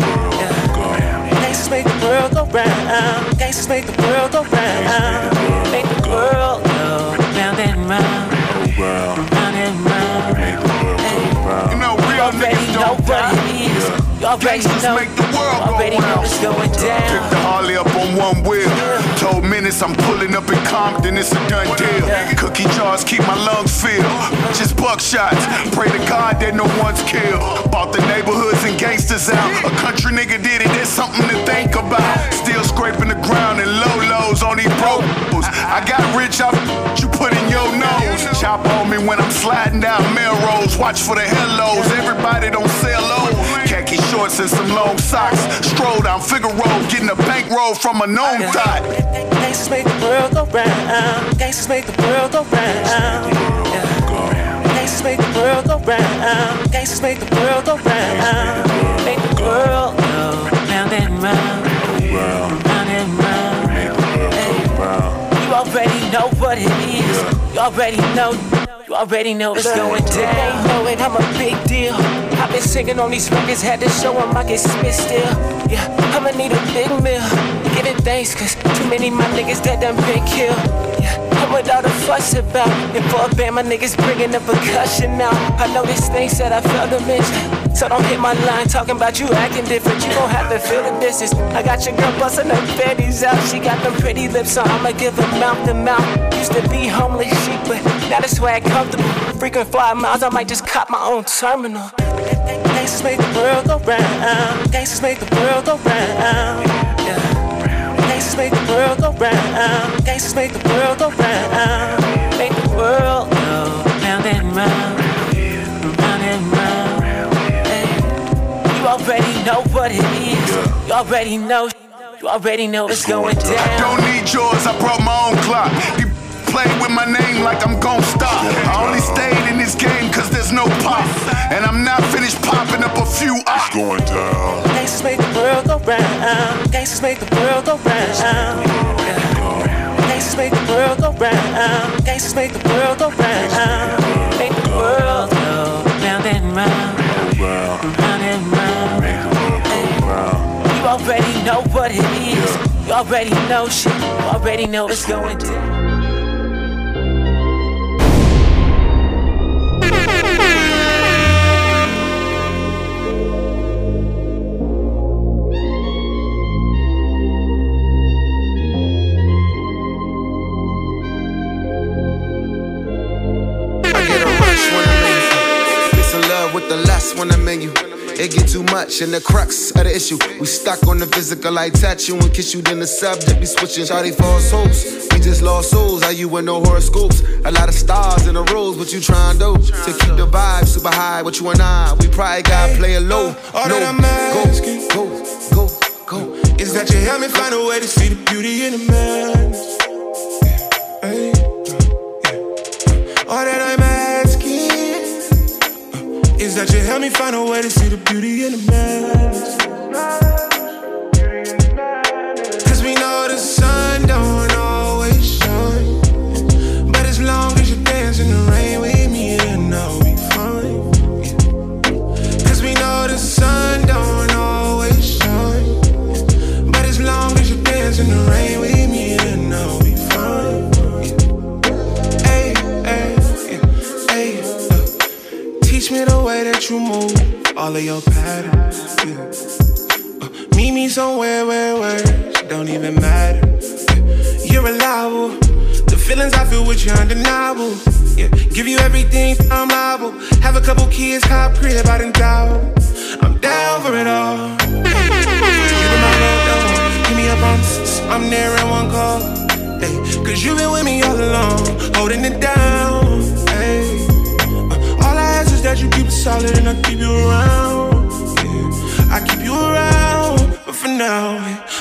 Gangsters make the world go round. Gangsters make the world go round. Already Gangsters know. make the world go already know round. what's going down. Picked the Harley up on one wheel. Told Menace I'm pulling up in Compton, it's a done deal. Cookie jars keep my lungs filled. Just buckshots. Pray to God that no one's killed. Bought the neighborhoods and gangsters out. A country nigga did it, that's something to think about. Still scraping the ground and low lows on these fools. I got rich off what you put in your nose. Chop on me when I'm sliding down Melrose. Watch for the hellos. Everybody don't sell low. Khaki shorts and some long socks. Stroll down Figueroa, getting a bankroll from a known thought. Gangsters make the world go round. Gangsters make the world go round. Gangsters make the world go round. Gangsters make the world go round. Make the world go round and round. Round and round. You already know what it is. You already know. You already know what's going down. They know it, I'm a big deal. I've been singing on these records, had to show 'em I can spit still. Yeah, I'ma need a big meal. Get it thanks, cause too many my niggas that done been killed. Yeah, I'm with all the fuss about. And for a band, my niggas bringing the percussion now. I know these things that I felt to mention. So don't hit my line talking about you acting different. You gon' have to feel the distance. I got your girl busting her panties out. She got them pretty lips, so I'ma give her mouth to mouth. Used to be homeless sheep, but now this swag comfortable. Frequent fly miles, I might just cop my own terminal. Gangsters make the world go round. Gangsters make the world go round. Yeah. Gangsters make the world go round. Gangsters make the world go round. Make the world go round and. Round already know what it is. You already know. You already know what's going down. Don't need yours, I brought my own clock. You play with my name like I'm gon' stop. I only stayed in this game cause there's no pop. And I'm not finished popping up a few ops. going down. Gangsters make the world go round. Gangsters make the world go round. Gangsters make the world go round. Gangsters make the world go round. Make the world go round and round. Round and round already know what it is. You already know shit. You already know it's going down. With the last one it get too much, and the crux of the issue. We stuck on the physical, I touch you and kiss you, then the subject be switching. Shawty false hopes, we just lost souls. how you with no horoscopes? A lot of stars in the rows, what you trying to do? To keep the vibe super high, what you and I, we probably gotta play it low. Uh, all no, that I'm asking, go, go, go, go. Is that you help me find a way to see the beauty in the madness? Hey, uh, yeah. All that I'm that you help me find a way to see the beauty in the madness. You move, all of your patterns. Yeah. Uh, meet me somewhere where words don't even matter. You're reliable. The feelings I feel with you undeniable. Yeah. Give you everything, I'm liable. Have a couple kids, hot crib out in doubt. I'm down for it all. Hit me on s- I'm there in one call. Hey, Cause you've been with me all along, holding it down. You keep it solid and I keep you around. Yeah, I keep you around, but for now,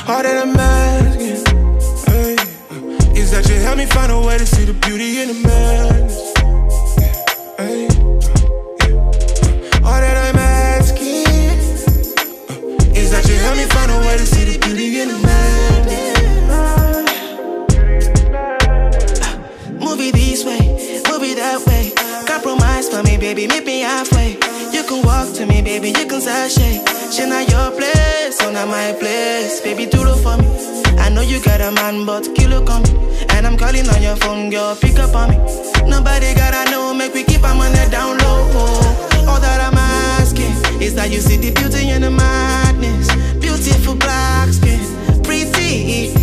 all that I'm asking hey, uh, is that you help me find a way to see the beauty in the madness. Yeah. All that I'm asking is that you help me find a way to see the beauty in the Move baby, meet me halfway. You can walk to me, baby, you can sashay. She not your place, so not my place. Baby, do it for me. I know you got a man, but kilo come. And I'm calling on your phone, girl, pick up on me. Nobody gotta know, make we keep our money down low. All that I'm asking is that you see the beauty in the madness. Beautiful black skin, pretty.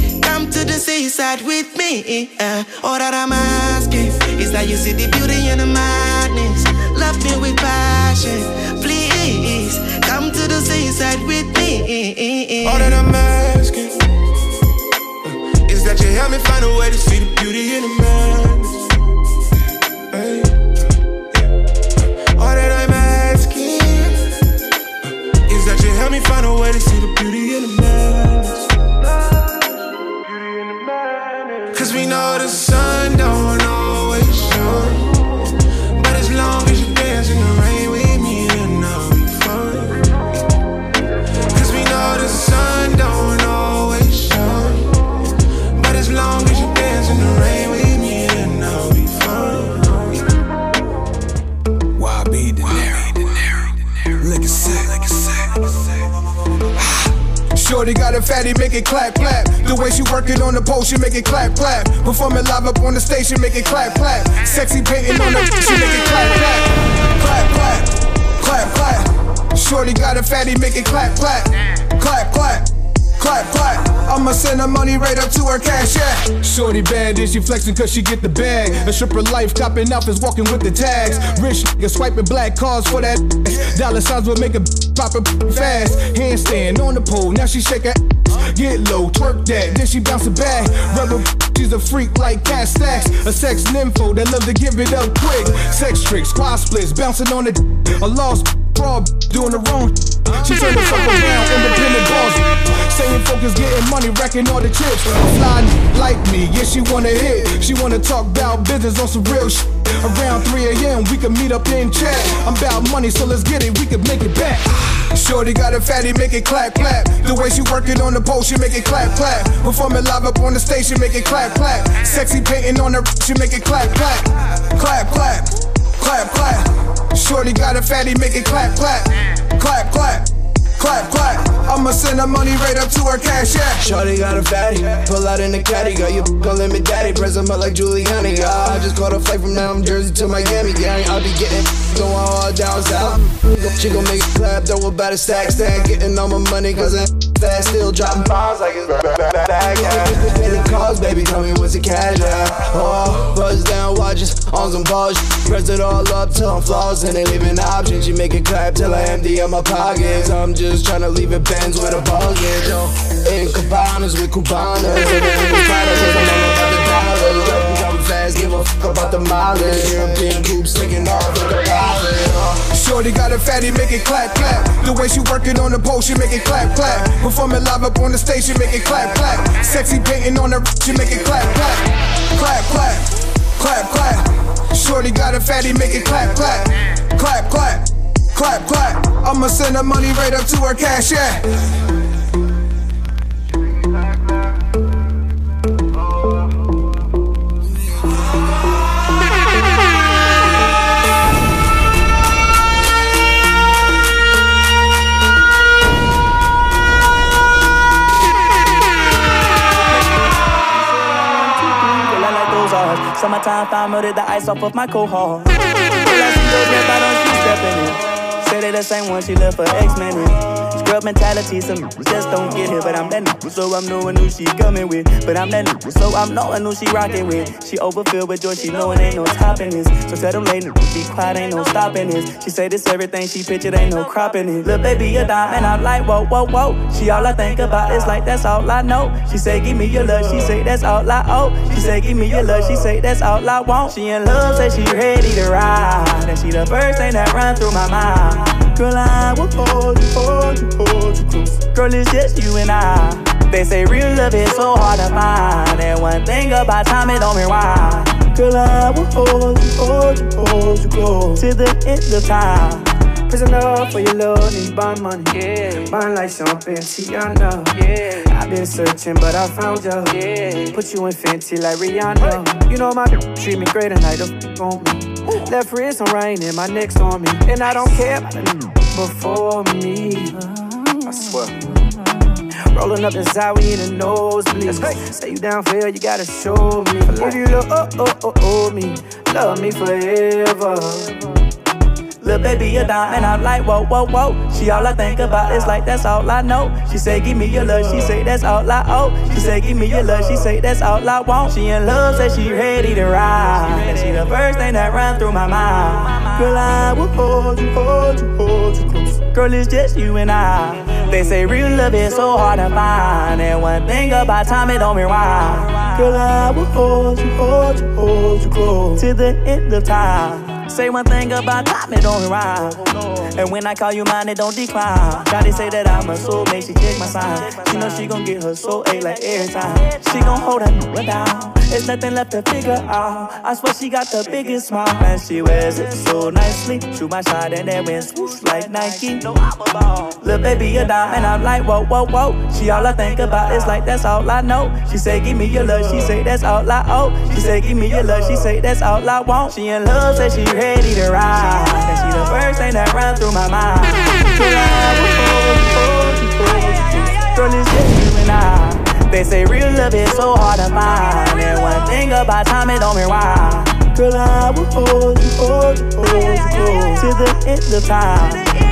Seaside with me. Uh, all that I'm asking is that you see the beauty in the madness. Love me with passion, please. Come to the seaside with me. All that I'm asking uh, is that you help me find a way to see the beauty in the madness. Hey. All that I'm asking uh, is that you help me find a way to see the beauty in the madness. Sun Shorty got a fatty, make it clap, clap. The way she working on the pole, she make it clap, clap. Performing live up on the station, make it clap, clap. Sexy painting on the, <laughs> she make it clap, clap. Clap, clap, clap, clap. Shorty got a fatty, make it clap, clap. Clap, clap. Clap, clap. I'ma send her money right up to her cash app. Shorty bad, is she flexing cause she get the bag. A stripper life, copping out is walking with the tags. Rich nigga swiping black cars for that. Dollar signs will make a pop a fast. Handstand on the pole, now she shake her. Get low, twerk that, then she bounce it back. Rubber, she's a freak like cat stacks. A sex nympho that love to give it up quick. Sex tricks, squad splits, bouncing on the a lost fraud, doing the wrong. She turned herself around, independent boss. Staying focused, getting money, racking all the chips. Fly like me, yeah, she wanna hit. She wanna talk about business on some real shit. Around 3 a.m., we can meet up in chat. I'm about money, so let's get it, we can make it back. Shorty got a fatty, make it clap, clap. The way she working on the pole, she make it clap, clap. Performing live up on the station, make it clap, clap. Sexy painting on her, she make it clap, clap. Clap, clap, clap, clap. Shorty got a fatty, make it clap, clap. Clap, clap. Clap, clap. I'ma send the money right up to her cash app. Shorty got a fatty, pull out in the caddy, girl. You calling me daddy, press them up like Giuliani. Yeah, I just caught a flight from down Jersey to Miami, gang. I'll be getting going all down south. She gon' make it clap, throw about a stack, stack. getting all my money, cause I'm fast, still dropping bombs like it's bag. Yeah. The cars, baby, tell me what's the cash, yeah. Oh, buzz down, watches on some bullshit. Press it all up till I'm flaws and they leaving options. She make it clap till I empty up my pockets. I'm just trying to leave it pens with a bucket. Yo, in Cabanas with Cubanas. With I'm the fast, give a fuck about the mileage. European groups taking off like a pilot. Shorty got a fatty, make it clap, clap. The way she working on the pole, she make it clap, clap. Performing live up on the stage, she make it clap, clap. Sexy painting on the she make it clap, clap. Clap, clap, clap, clap. Shorty got a fatty, make it clap, clap. Clap, clap, clap, clap. I'ma send the money right up to her cash app. Summertime, I melted the ice off of my cohort. Girl, I see those red bottoms, she stepping in. They the same one she left for X-Men Scrub mentality, some just don't get it. But I'm that new, so I'm knowing who she coming with. But I'm that new, so I'm knowing who she rocking with. She overfilled with joy, she knowing ain't no stopping this. So tell them ladies, be quiet, ain't no stopping this. She say this everything she pictured, ain't no cropping it. Little baby, a dime, and I'm like, whoa, whoa, whoa. She all I think about is like, that's all I know. She say, give me your love, she say, that's all I owe. She say, give me your love, she say, that's all I want. She in love, say she ready to ride. And she the first thing that run through my mind. Girl, I will hold you, hold you, hold you close. Girl, it's just you and I. They say real love is so hard to find. And one thing about time, it don't rewind. Girl, I will hold you, hold you, hold you close. To the end of time. Prisoner for your love, need bond money. Yeah. Bond like something, Tiana. Yeah. I've been searching, but I found you. Yeah. Put you in Fenty like Rihanna. You know my treat me great and I on me. Left wrist on right and my neck's on me. And I don't care about the before me. I swear. Rolling up the side, we in the nosebleed. Say you down for it, you gotta show me. If you look, oh, oh, oh, oh, me, love me forever. Little baby, a dime, and I'm like, whoa, whoa, whoa. She all I think about is like, that's all I know. She say, give me your love, she say, that's all I owe. She say, give me your love, she say, that's all I want. She in love, say she ready to ride. And she the first thing that run through my mind. Girl, I will hold you, hold you, hold you close. Girl, it's just you and I. They say real love is so hard to find. And one thing about time, it don't rewind. Girl, I will hold you, hold you, hold you close. To the end of time. Say one thing about time, it don't rhyme. And when I call you mine, it don't decline. Gotta say that I'm a soulmate, she check my sign. She know she gon' get her soul ate like every time. She gon' hold her n- down. There's nothing left to figure out. I swear she got the biggest smile, and she wears it so nicely. Shoot my shot and then went swoosh like Nike. No, I'm a ball. Little baby, a dime, and I'm like, whoa, whoa, whoa. She all I think about is like, that's all I know. She say, give me your love, she say, that's all I owe. She say, give me your love, she say, that's all I want. She in love, say she ready to ride. And she the first thing that run through my mind. Girl, it's just you and I. They say real love is so hard to find. And one thing about time, it don't rewind. Girl, I will hold you, hold you, hold you close to the end of time.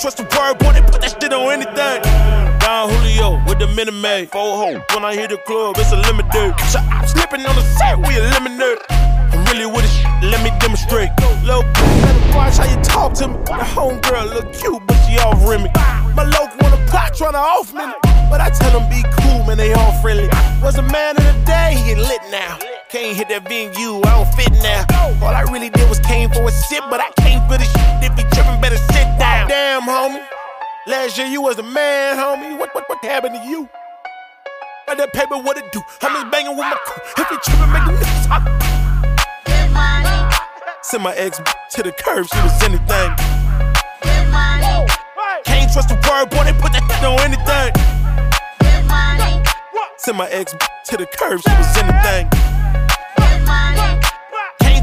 Trust the word, boy, they put that shit on anything. Don Julio with the minute maid. Four hoes. When I hit the club, it's a limited. So I'm slipping on the set, we eliminate. I'm really with it, let me demonstrate. Low, watch how you talk to me. The homegirl look cute, but she off Remy. My local wanna plot, tryna off me. But I tell them be cool, man, they all friendly. Was a man of the day, he lit now. Can't hit that venue, I don't fit now. All I really did was came for a sip, but I came for the shit. If he trippin', better sit down. Damn, homie. Last year you was a man, homie. What what what happened to you? Got that paper, what it do? I'm just banging with my crew. If he trippin', make the niggas hot. Send my ex to the curb, she was anything. Can't trust a word, boy, they put that on anything. Send my ex to the curb, she was anything.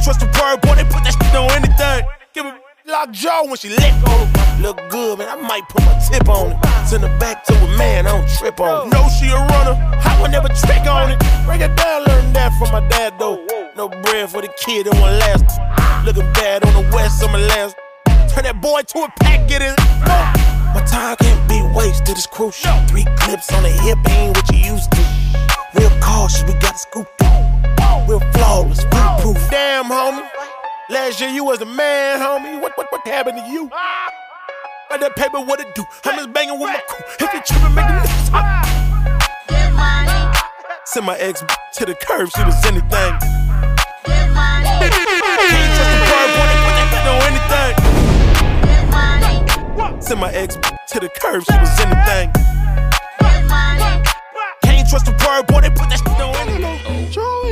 Trust the word, boy, they put that shit on anything. Give a lock jaw when she go. Look good, man, I might put my tip on it. Send her back to a man, I don't trip on it. Know she a runner, I would never trick on it. Break it down, learn that from my dad, though. No bread for the kid, it won't last. Looking bad on the west, summer last. Turn that boy to a pack, get it. My time can't be wasted, it's crucial. Three clips on the hip, ain't what you used to. Real cautious, we got to scoop. Real flawless, foolproof. Damn, homie. Last year you was a man, homie. What what what happened to you? Ah! Got that paper, what it do? I'm just banging with my crew. If you trippin', make the niggas hot. Send my ex to the curb, she was anything. Can't trust the bird, boy, they put that shit on anything. Send my ex to the curb, she was anything. Can't trust the word, boy, they put that shit on anything.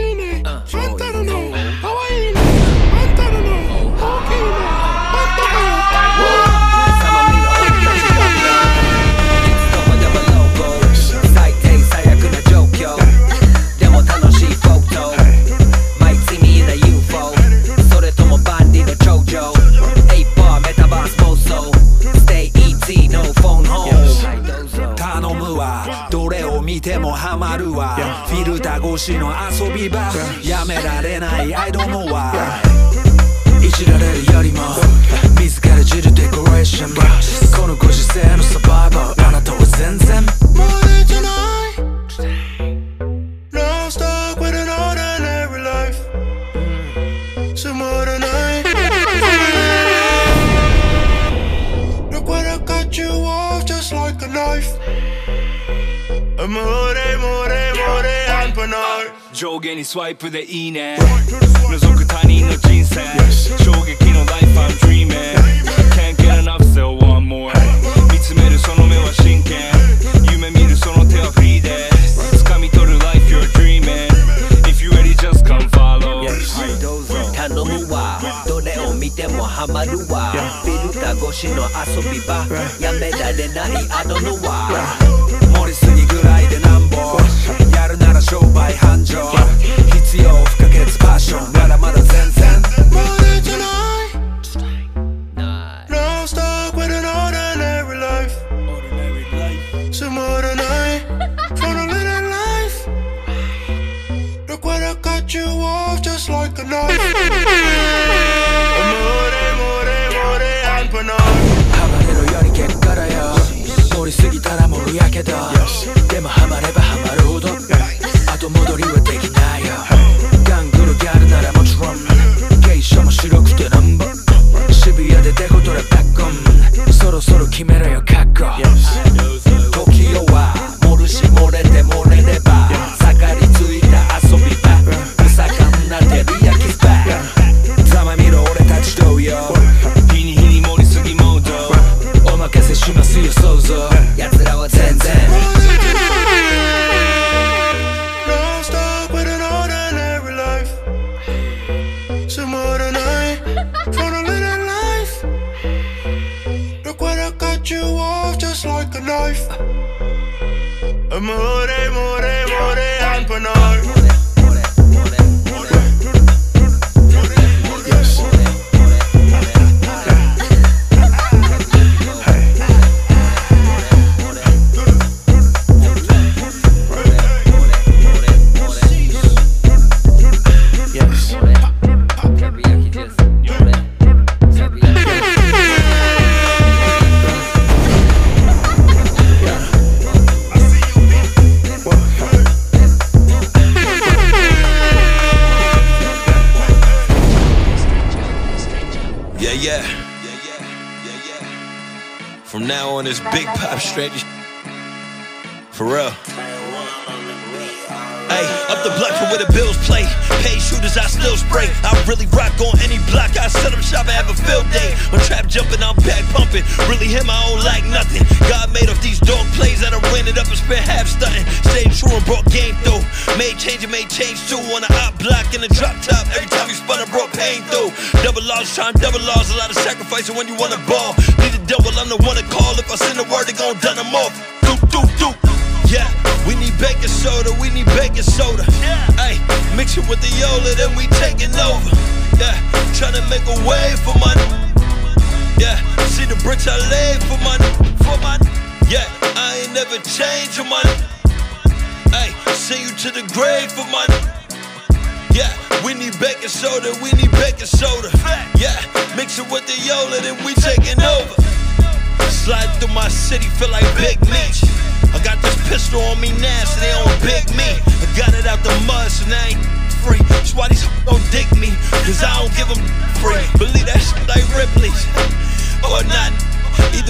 フィルター越しの遊び場やめられない I don't know why いじられるよりも自らじるデコレーションこのご時世のサバイバーあなたは全然 Now I'm stuck with an ordinary life. Some more tonight. Look what I cut you off just like a knife. More, more, 上下にスワイプでいいね覗く他人の人生衝撃のライフ I'm dreaming. Can't get enough so one more. 見つめるその目は真剣夢見るその手はフリーで掴み取る life dreaming. If you ready just come follow. い頼むわどれを見てもハマるわビルタ越しの遊び場やめられないアドノワら商売繁盛必要不可欠パッションまだまだ全然 More tonight. Now I'm stuck with an ordinary life. Some more tonight. Tryna live that life. Look what I cut you off just like a knife. 盛りすぎたらもうやけどでもハマればハマるほど後戻りはできないよ。ガングルギャルならもちろん。芸者も白くてなんぼ渋谷でデコトラバッコン。そろそろ決めろよ覚悟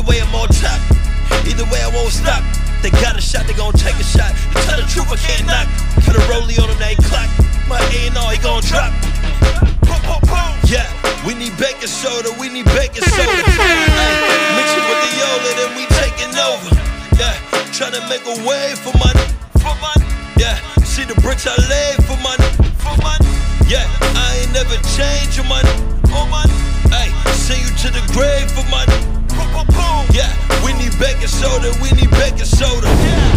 way, I'm on top. Either way, I won't stop. They got a shot, they gon' take a shot. To tell the truth, I can't knock. Put a rollie on them, they clock. My A&R, he gon' drop. Yeah, we need baking soda, we need baking soda. Mix it with the Yola, then we taking over. Yeah, tryna make a way for my, for my. Yeah, see the bricks I laid for my, for my. Yeah, I ain't never your money, oh my. Hey, send you to the grave for my. Yeah, we need baking soda, we need baking soda.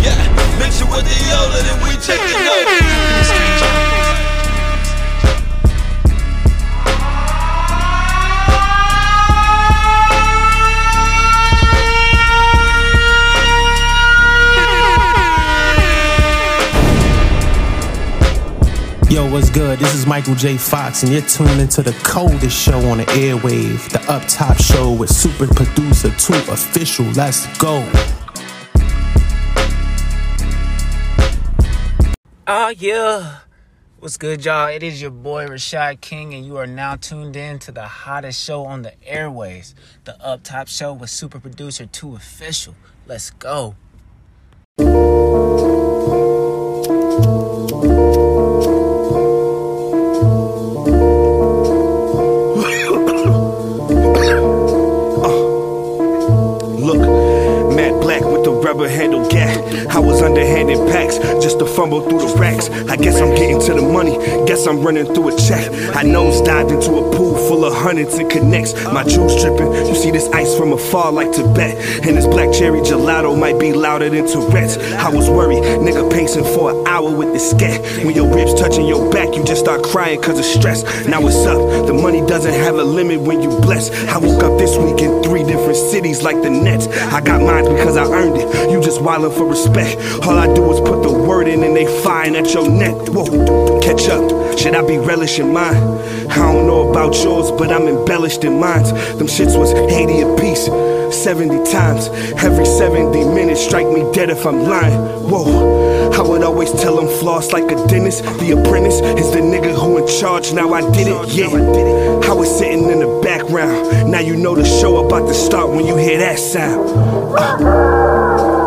Yeah, mix it with the Yola, then we taking over. Yo, what's good? This is Michael J. Fox, and you're tuned into the coldest show on the airwave, the Up Top Show with super producer 2 official. Let's go. Oh yeah. What's good, y'all? It is your boy Rashad King, and you are now tuned in to the hottest show on the airways, the Up Top Show with super producer 2 official. Let's go. I was underhanded packs just to fumble through the racks. I guess I'm getting to the money. Guess I'm running through a check. I nose dived into a pool full of hundreds and connects. My juice dripping. You see this ice from afar like Tibet. And this black cherry gelato might be louder than Tourette's. I was worried, nigga pacing for an hour with the scat. When your ribs touching your back, you just start crying cause of stress. Now it's up. The money doesn't have a limit when you bless. I woke up this week in three different cities like the Nets. I got mine because I earned it. You just wildin' for respect. All I do is put the word in and they fine at your neck. Whoa, catch up. Should I be relishing mine? I don't know about yours, but I'm embellished in mine. Them shits was 80 a piece, 70 times. Every 70 minutes, strike me dead if I'm lying. Whoa, I would always tell them floss like a dentist. The apprentice is the nigga who in charge. Now I did it, yeah. I was sitting in the background. Now you know the show about to start when you hear that sound. Uh.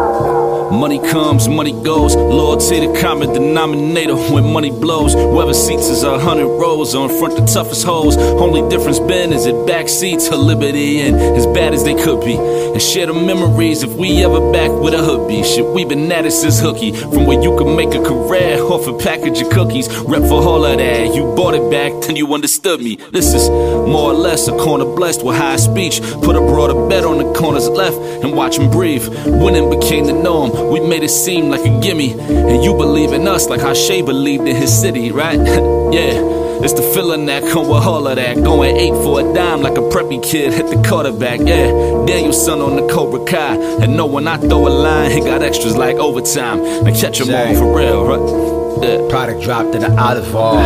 Money comes, money goes. Loyalty the common denominator when money blows. Whoever seats is a hundred rows on front the toughest hoes. Only difference been is it back seats to liberty and as bad as they could be. And share the memories if we ever back with a hood be. Shit, we been at it since hooky. From where you can make a career off a package of cookies. Rep for all of that. You bought it back, then you understood me. This is more or less a corner blessed with high speech. Put a broader bet on the corners left and watch them breathe. Winning became the norm. We made it seem like a gimme. And you believe in us like how believed in his city, right? <laughs> yeah. It's the feeling that come with all of that. Going eight for a dime like a preppy kid hit the quarterback. Yeah, Daniel-san on the Cobra Kai. And know when I throw a line, he got extras like overtime. Now catch 'em all for real, right? Yeah. Product dropped in the olive oil.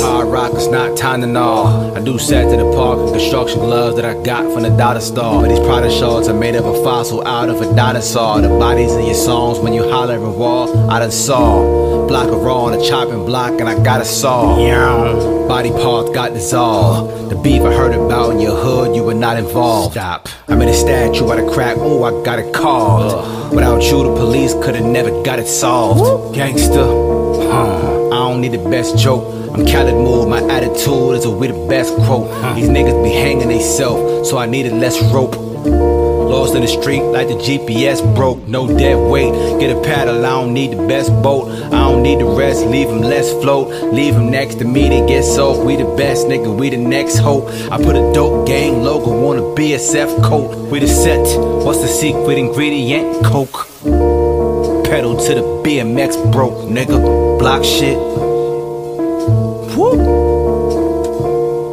Hard rock is not Tylenol. I do set to the park and construction gloves that I got from the dollar store. But these product shorts are made of a fossil out of a dinosaur. The bodies in your songs when you holler and raw, I done saw. Block of raw on a chopping block and I got a saw. Yeah. Body parts got dissolved. The beef I heard about in your hood, you were not involved. Stop. I made a statue out of crack, oh, I got it called. Without you, the police could have never got it solved. Gangster. Uh, I don't need the best joke. I'm Khaled Moore, my attitude is a we the best quote. These niggas be hanging they self, so I needed less rope. Lost in the street like the GPS broke, no dead weight. Get a paddle, I don't need the best boat. I don't need the rest, leave him less float. Leave him next to me, they get soaked. We the best, nigga, we the next hope. I put a dope gang logo on a BSF coat. We the set, what's the secret ingredient? Coke. Pedal to the BMX broke, nigga. Block shit. Whoop.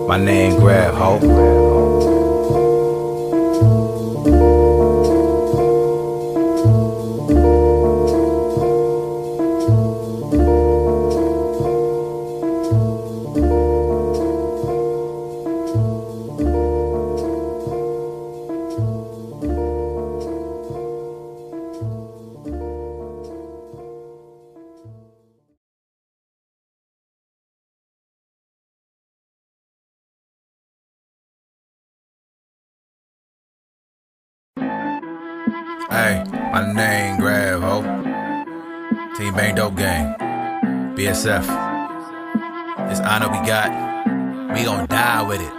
My name Grab Ho. BSF. This honor we got, we gon' die with it.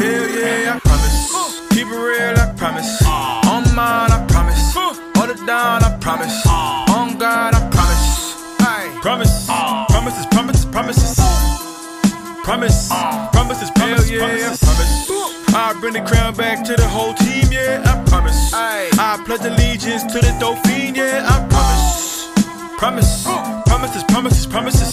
Hell yeah, I promise. Keep it real, I promise. On mine, I promise. Hold it down, I promise. On God, I promise. Promise. Promises, promises, promises. Promise. Promises, promises, promises. Promise. I bring the crown back to the whole team, yeah, I promise. I pledge allegiance to the Dauphine, yeah, I promise. Promise. Promises, promises, promises.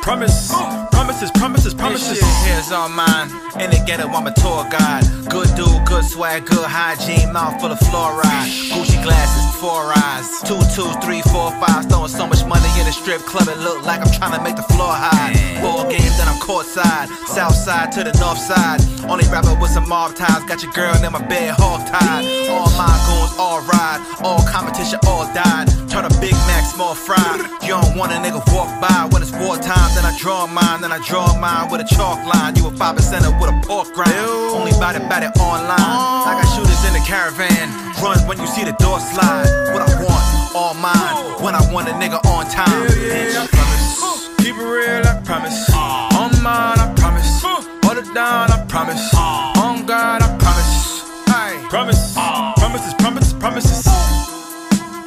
Promise. Promises, promises, promises. This shit here's all mine. In the ghetto, I'm a tour guide. Good dude, good swag, good hygiene, mouth full of fluoride. Gucci glasses, four eyes. Two, two, three, four, five. Throwing so much money in the strip club, it look like I'm trying to make the floor high. Four games, then I'm courtside. South side to the north side. Only rapper with some mob ties. Got your girl in my bed, hog tied. All my goons, all ride. All competition, all died. Turn a Big Mac, small fry. You don't want a nigga walk by when it's wartime. Then I draw mine, then I draw mine with a chalk line. You a five percenter with a pork grind. Only bout it online. I got shooters in the caravan. Run when you see the door slide. What I want, all mine. When I want a nigga on time. Yeah, I promise. Keep it real, I promise. On mine, I promise. Hold it down, I promise. On God, I promise. Hey, promise. Promises, promises, promises.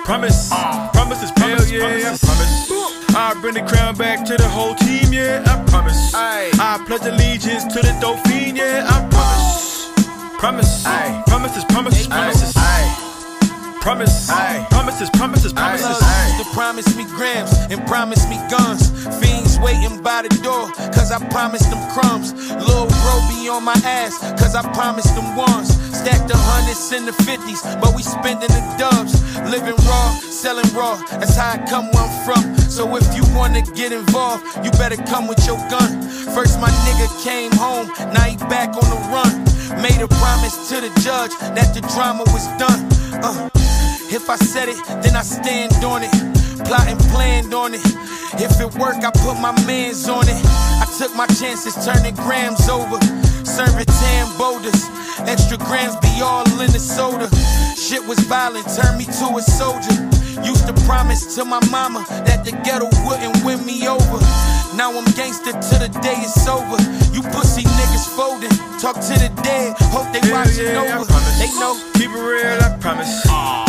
Promise. Promises, promises, promises. Promise. I bring the crown back to the whole team, yeah, I promise. I pledge allegiance to the Dauphine, yeah, I promise. Promise. Promises, promises, promises. Promise. Promises, promises, promises. Used to promise me grams and promise me guns. Fiends waiting by the door, cause I promised them crumbs. Lil' bro be on my ass, cause I promised them ones. Stack the hundreds and the fifties, but we spending the dubs. Living raw, selling raw, that's how I come where I'm from. So if you wanna get involved, you better come with your gun. First my nigga came home, now he back on the run. Made a promise to the judge that the drama was done. Uh, if I said it, then I stand on it. Plotting, planned on it. If it work, I put my mans on it. I took my chances, turning grams over. Serving tan boulders. Extra grams be all in the soda. Shit was violent, turned me to a soldier. Used to promise to my mama that the ghetto wouldn't win me over. Now I'm gangster till the day is over. You pussy niggas folding. Talk to the dead, hope they watching yeah, I over. They know. Keep it real, I promise.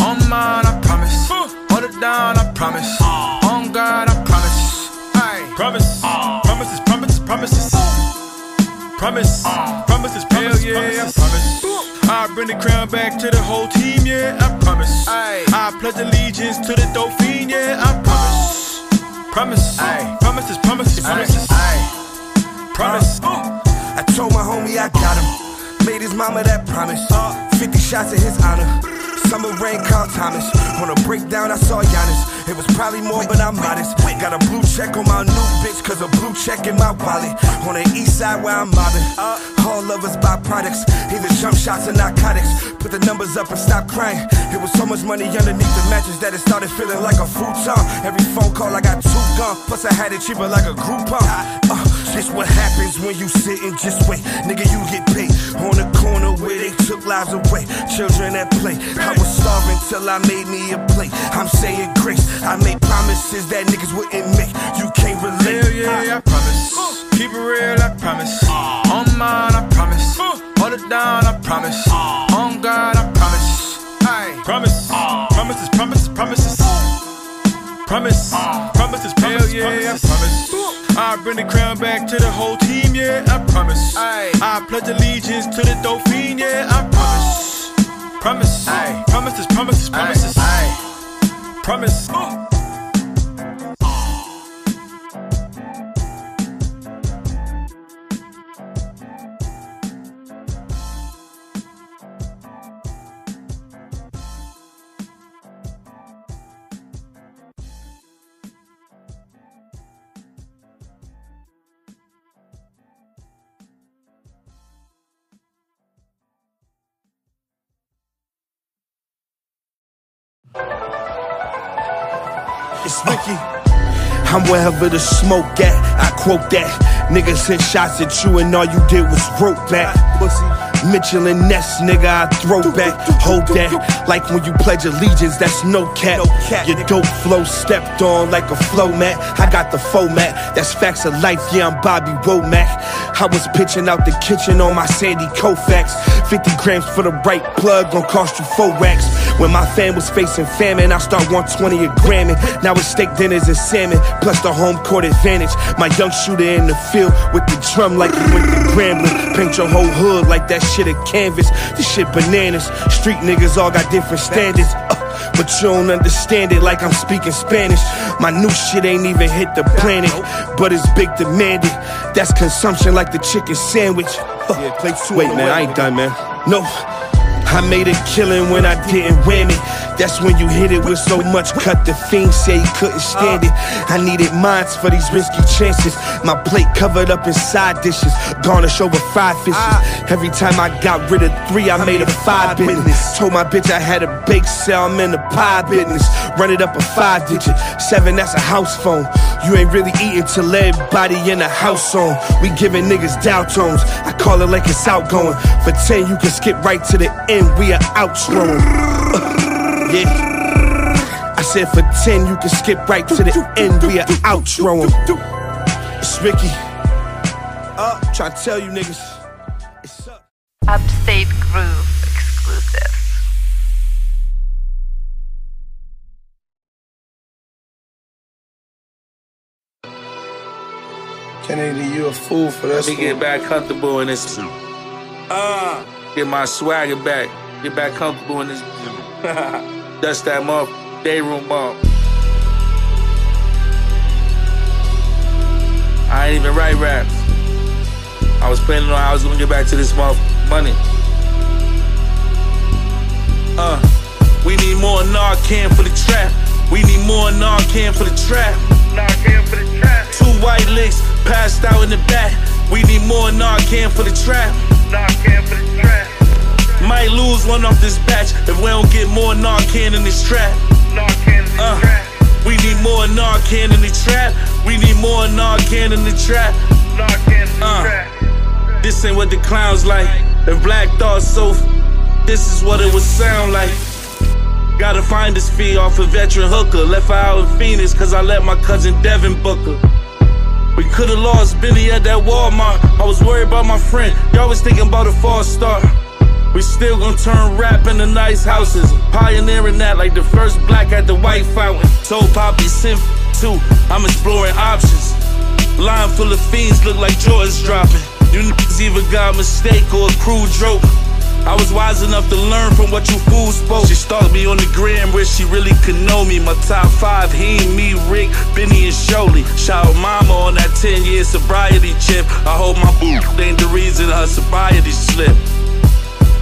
On mine, I promise. Hold it down, I promise. On God, I promise. Hey, promise. Promises, promises, promises. Promise. Promises, promises. Promise. I bring the crown back to the whole team, yeah, I promise. I pledge allegiance to the Dauphine, yeah, I promise. Promise. Promises, promises, promises. Promise. Uh, I told my homie I got him. Made his mama that promise. Uh. 50 shots in his honor. Summer rain, Carl Thomas. On a breakdown, I saw Giannis. It was probably more, but I'm modest. Got a blue check on my new bitch, cause a blue check in my wallet. On the east side where I'm mobbing. All us buy products, either jump shots or narcotics. Put the numbers up and stop crying. It was so much money underneath the mattress that it started feeling like a futon. Every phone call I got two gone. Plus I had it cheaper like a Groupon. Uh, this what happens when you sit and just wait. Nigga, you get paid. On the corner where they took lives away. Children at play. I was starving till I made me a plate. I'm saying grace. I made promises that niggas wouldn't make. You can't relate. Hell yeah, I promise. Keep it real, I promise. On mine, I promise. Hold it down, I promise. On God, I promise. Hey, promise. Promises, promises, promises. Promise. Promises, promises, yeah, I promise. I bring the crown back to the whole team, yeah, I promise. I pledge allegiance to the Dauphine, yeah, I promise. Promise. Promises, promises, promises. Promise. I'm wherever the smoke at. I quote that. Niggas sent shots at you and all you did was rope back. Pussy. Mitchell and Ness, nigga, I throw back. Hold that. Like when you pledge allegiance, that's no cap. Your dope flow stepped on like a flow mat. I got the format. That's facts of life. Yeah, I'm Bobby Womack. I was pitching out the kitchen on my Sandy Koufax. 50 grams for the right plug gon' cost you four racks. When my fam was facing famine, I start 120 a gram. Now it's steak dinners and salmon, plus the home court advantage. My young shooter in the field with the drum like he went to Grambling. Paint your whole hood like that shit a canvas. This shit bananas. Street niggas all got different standards. Uh, but you don't understand it like I'm speaking Spanish. My new shit ain't even hit the planet, but it's big demanded. That's consumption like the chicken sandwich. Uh, Wait, man, I ain't done, man. No. I made a killing when I didn't win it. That's when you hit it with so much cut. The fiend say he couldn't stand it. I needed mines for these risky chances. My plate covered up in side dishes, garnish over five fishes. Every time I got rid of three, I made a five business. Told my bitch I had a bake sale, I'm in the pie business. Run it up a five digit, seven that's a house phone. You ain't really eating till everybody in the house on. We giving niggas Dow tones. I call it like it's outgoing. For 10, you can skip right to the end. We are outstrong. <laughs> yeah. I said for 10, you can skip right to the end. We are outstrong. It's Ricky. Uh, trying to tell you niggas. Upstate Groove exclusive. Kennedy, you a fool for this. Let me get back comfortable in this. Uh, get my swagger back. Get back comfortable in this. <laughs> Dust that mother day room. I ain't even write raps. I was planning on how I was gonna get back to this mother money. Uh, we need more Narcan for the trap. We need more Narcan for the trap. Narcan for the trap. Two white licks passed out in the back. We need more Narcan for the trap. Narcan for the trap. Might lose one off this batch if we don't get more Narcan in this trap. Uh. We need more Narcan in the trap. We need more Narcan in the trap. Uh. This ain't what the clowns like. If Black Thought so, this is what it would sound like. Gotta find this fee off a veteran hooker. Left her out in Phoenix cause I let my cousin Devin book her. We could've lost Billy at that Walmart. I was worried about my friend. Y'all was thinking about a false start. We still gon' turn rap into nice houses. Pioneering that like the first black at the White Fountain. Told Poppy Synth too. I'm exploring options. Line full of fiends look like Jordan's dropping. You niggas either got a mistake or a crude joke. I was wise enough to learn from what you fools spoke. She stalked me on the gram where she really could know me. My top five, he, me, Rick, Benny, and Sholey. Shout out mama on that 10 year sobriety chip. I hope my boo <laughs> ain't the reason her sobriety slipped.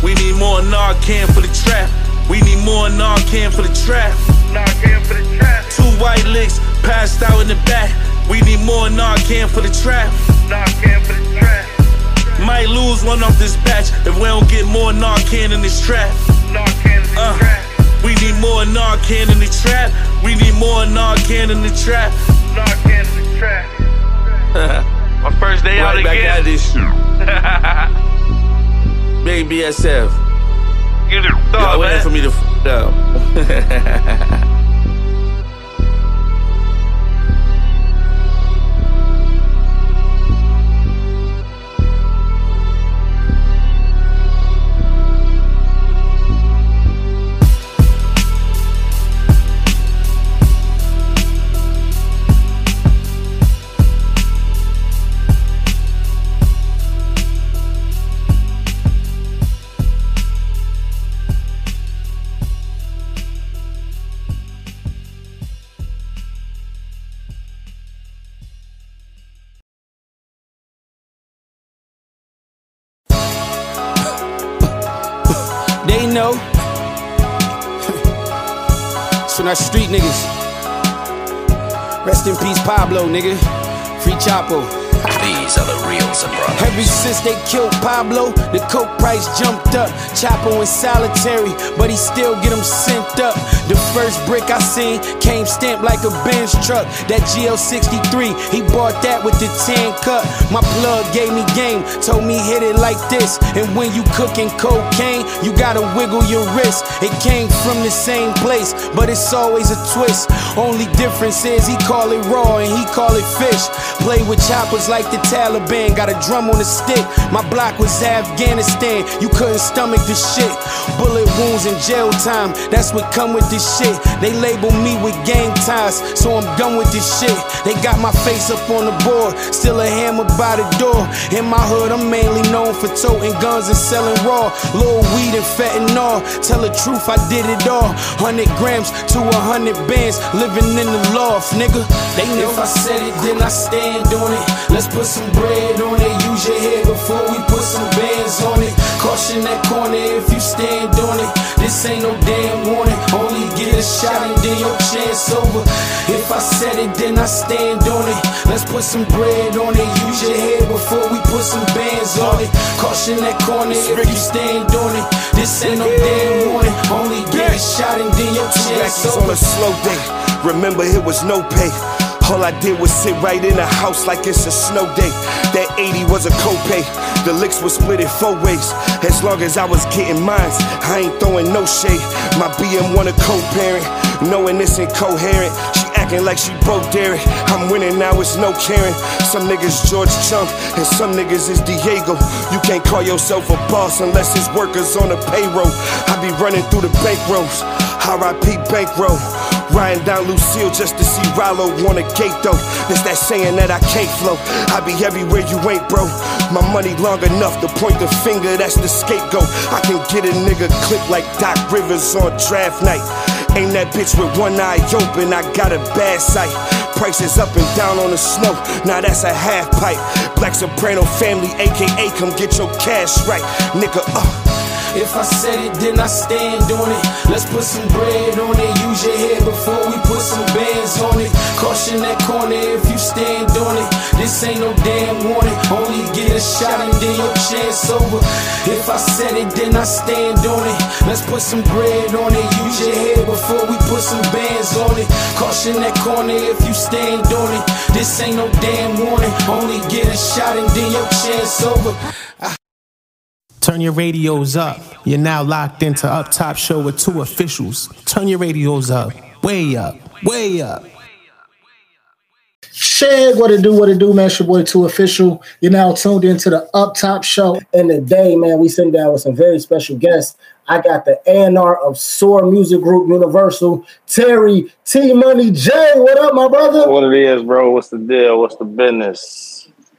We need more Narcan for the trap. We need more Narcan for the trap. Narcan for the trap. Two white licks passed out in the back. We need more Narcan for the trap. Narcan for the trap. Might lose one off this batch if we don't get more Narcan in this trap. Narcan in the uh, trap. We need more Narcan in the trap. We need more Narcan in the trap. Narcan in the trap. <laughs> My first day Right out back again. at this <laughs> Big BSF. You the Y'all waiting for me to f up. <laughs> not street niggas. Rest in peace, Pablo, nigga. Free Chapo. Ever since they killed Pablo, the coke price jumped up. Chapo in solitary, but he still get him sent up. The first brick I seen came stamped like a Benz truck. That GL63, he bought that with the 10 cut. My plug gave me game, told me hit it like this. And when you cooking cocaine, you gotta wiggle your wrist. It came from the same place, but it's always a twist. Only difference is he call it raw and he call it fish. Play with choppers like the Taliban, got a drum on a stick. My block was Afghanistan, you couldn't stomach the shit. Bullet wounds and jail time, that's what come with this shit. They label me with gang ties, so I'm done with this shit. They got my face up on the board, still a hammer by the door. In my hood, I'm mainly known for toting guns and selling raw. Little weed and fentanyl. Tell the truth, I did it all. 100 grams to 100 bands, living in the loft, nigga. They know if I said it, then I stand on it. Let's put some bread on it. Use your head before we put some bands on it. Caution that corner if you stand on it. This ain't no damn warning. Only get a shot and then your chance over. If I said it, then I stand on it. Let's put some bread on it. Use your head before we put some bands on it. Caution that corner if you stand on it. This ain't no damn warning. Only get a shot and then your chance Blackies on a slow day. Remember, it was no pay. All I did was sit right in the house like it's a snow day. That 80 was a copay. The licks was split in four ways. As long as I was getting mines, I ain't throwing no shade. My BM want a co-parent, knowing this incoherent. She acting like she broke Derek. I'm winning now, it's no caring. Some niggas George Chunk, and some niggas is Diego. You can't call yourself a boss unless it's workers on the payroll. I be running through the bank rolls. R.I.P. bankroll. Riding down Lucille just to see Rollo on a gate though. It's that saying that I can't flow. I be everywhere you ain't, bro. My money long enough to point the finger, that's the scapegoat. I can get a nigga click like Doc Rivers on draft night. Ain't that bitch with one eye open, I got a bad sight. Prices up and down on the snow, now that's a half pipe. Black Soprano family, aka come get your cash right. Nigga, uh. If I said it, then I stand on it. Let's put some bread on it. Use your head before we put some bands on it. Caution that corner if you stand on it. This ain't no damn warning. Only get a shot and then your chance over. If I said it, then I stand on it. Let's put some bread on it. Use your head before we put some bands on it. Caution that corner if you stand on it. This ain't no damn warning. Only get a shot and then your chance over. Ah. Turn your radios up. You're now locked into Up Top Show with two officials. Turn your radios up. Way up. Way up. Shag, what it do, what it do, man. It's your boy, Two Official. You're now tuned into the Up Top Show. And today, man, we sitting down with some very special guests. I got the A&R of Soar Music Group Universal, Terry T Money J. What up, my brother? What it is, bro? What's the deal? What's the business?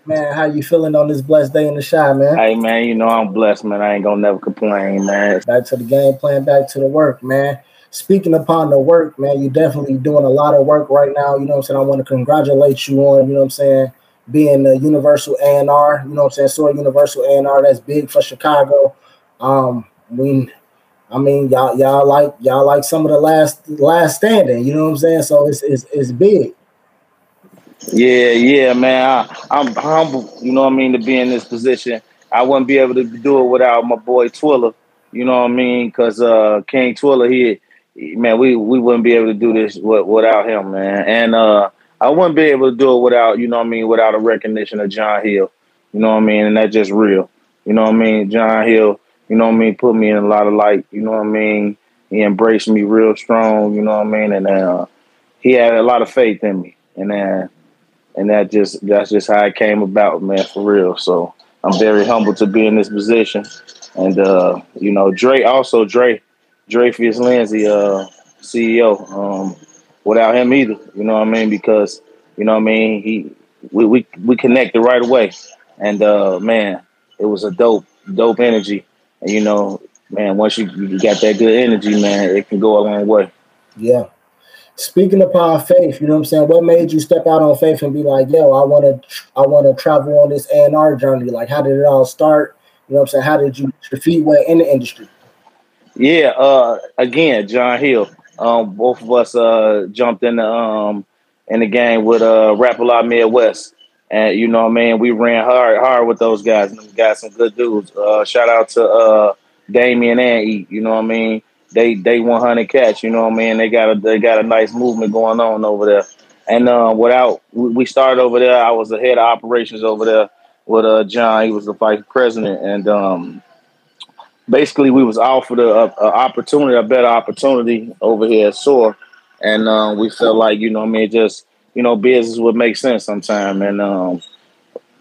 Man, how you feeling on this blessed day in the Chi, man? Hey, man, you know I'm blessed, man. I ain't gonna never complain, man. Back to the game plan, back to the work, man. Speaking upon the work, man, you're definitely doing a lot of work right now. You know what I'm saying? I want to congratulate you on, you know what I'm saying, being the Universal A&R, you know what I'm saying, So Universal A&R, that's big for Chicago. Um, we I mean, y'all, y'all like y'all like some of the last last standing. You know what I'm saying? So it's it's, it's big. Yeah, yeah, man. I, I'm humble, you know what I mean, to be in this position. I wouldn't be able to do it without my boy Twiller, you know what I mean? Because uh, King Twiller, he, man, we we wouldn't be able to do this without him, man. And uh, I wouldn't be able to do it without, you know what I mean, without a recognition of John Hill, you know what I mean? And that's just real, you know what I mean? John Hill, you know what I mean, put me in a lot of light, you know what I mean? He embraced me real strong, you know what I mean? And uh, he had a lot of faith in me. And then and that just that's just how it came about, man, for real. So I'm very humbled to be in this position. And uh, you know, Dre also Dre, Dre Lindsay, uh, CEO. Um, without him either, you know what I mean? Because, you know what I mean, he we we, we connected right away. And uh man, it was a dope, dope energy. And you know, man, once you, you got that good energy, man, it can go a long way. Yeah. Speaking upon faith, you know what I'm saying? What made you step out on faith and be like, yo, I want to I want to travel on this A&R journey? Like, how did it all start? You know what I'm saying? How did you get your feet wet in the industry? Yeah, uh again, John Hill. Um both of us uh jumped in the um in the game with uh Rap a Lot Midwest. and you know what I mean. We ran hard hard with those guys, and we got some good dudes. Uh, shout out to uh, Damien and E. You know what I mean. They they 100 catch. You know what I mean. They got a they got a nice movement going on over there. And uh, without we started over there, I was the head of operations over there with uh, John. He was the vice president, and um, basically we was offered a, a, opportunity, a better opportunity over here at SOAR, and uh, we felt like you know, I mean, just you know, business would make sense sometime, and um,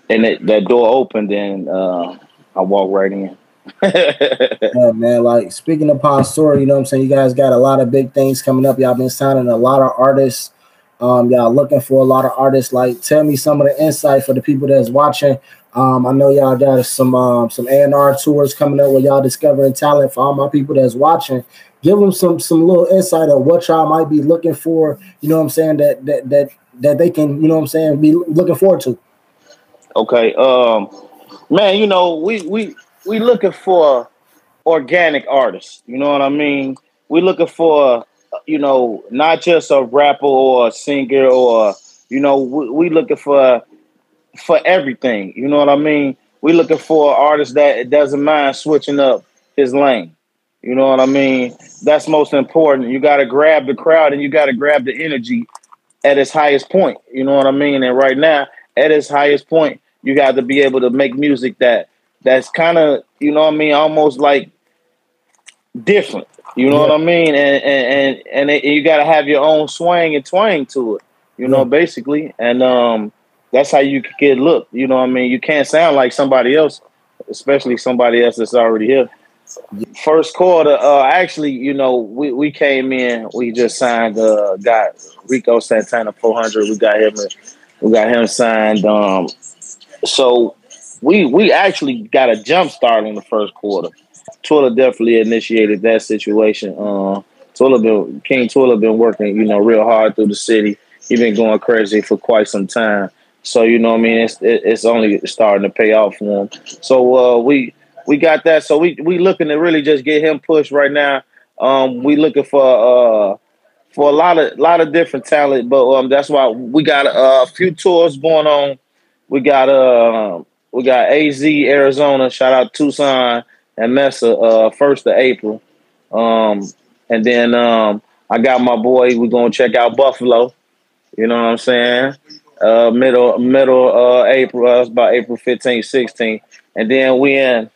and it, that door opened, and uh, I walked right in. <laughs> yeah, man. Like speaking upon SOAR, you know what I'm saying? You guys got a lot of big things coming up. Y'all been signing a lot of artists. Um, y'all looking for a lot of artists. Like, tell me some of the insight for the people that's watching. Um, I know y'all got some um, some A and R tours coming up where y'all discovering talent for all my people that's watching. Give them some some little insight of what y'all might be looking for. You know what I'm saying? That that that that they can you know what I'm saying be looking forward to. Okay, um, man. You know we we we looking for organic artists. You know what I mean? We looking for you know, not just a rapper or a singer or you know, we, we looking for for everything. You know what I mean? We looking for an artist that doesn't mind switching up his lane. You know what I mean? That's most important. You got to grab the crowd and you got to grab the energy at its highest point. You know what I mean? And right now, at its highest point, you got to be able to make music that that's kind of you know what I mean, almost like different. You know yeah. what I mean? And and and, and, it, you got to have your own swing and twang to it. You know, yeah. basically, and um, that's how you get looked. You know what I mean? You can't sound like somebody else, especially somebody else that's already here. First quarter, uh, actually, you know, we, we came in, we just signed, uh, got Rico Santana 400. We got him, we got him signed. Um, so we we actually got a jump start in the first quarter. Twilla definitely initiated that situation. Uh, Twilla been King Twilla been working, you know, real hard through the city. He been going crazy for quite some time. So you know, I mean, it's it's only starting to pay off for him. So uh, we we got that. So we we looking to really just get him pushed right now. Um, we looking for uh for a lot of lot of different talent, but um, that's why we got uh, a few tours going on. We got uh we got AZ Arizona. Shout out Tucson and Mesa, uh, first of April. Um, and then um, I got my boy. We're gonna check out Buffalo. You know what I'm saying? Uh, middle middle uh, April. Uh, about April 15, 16. and then we in.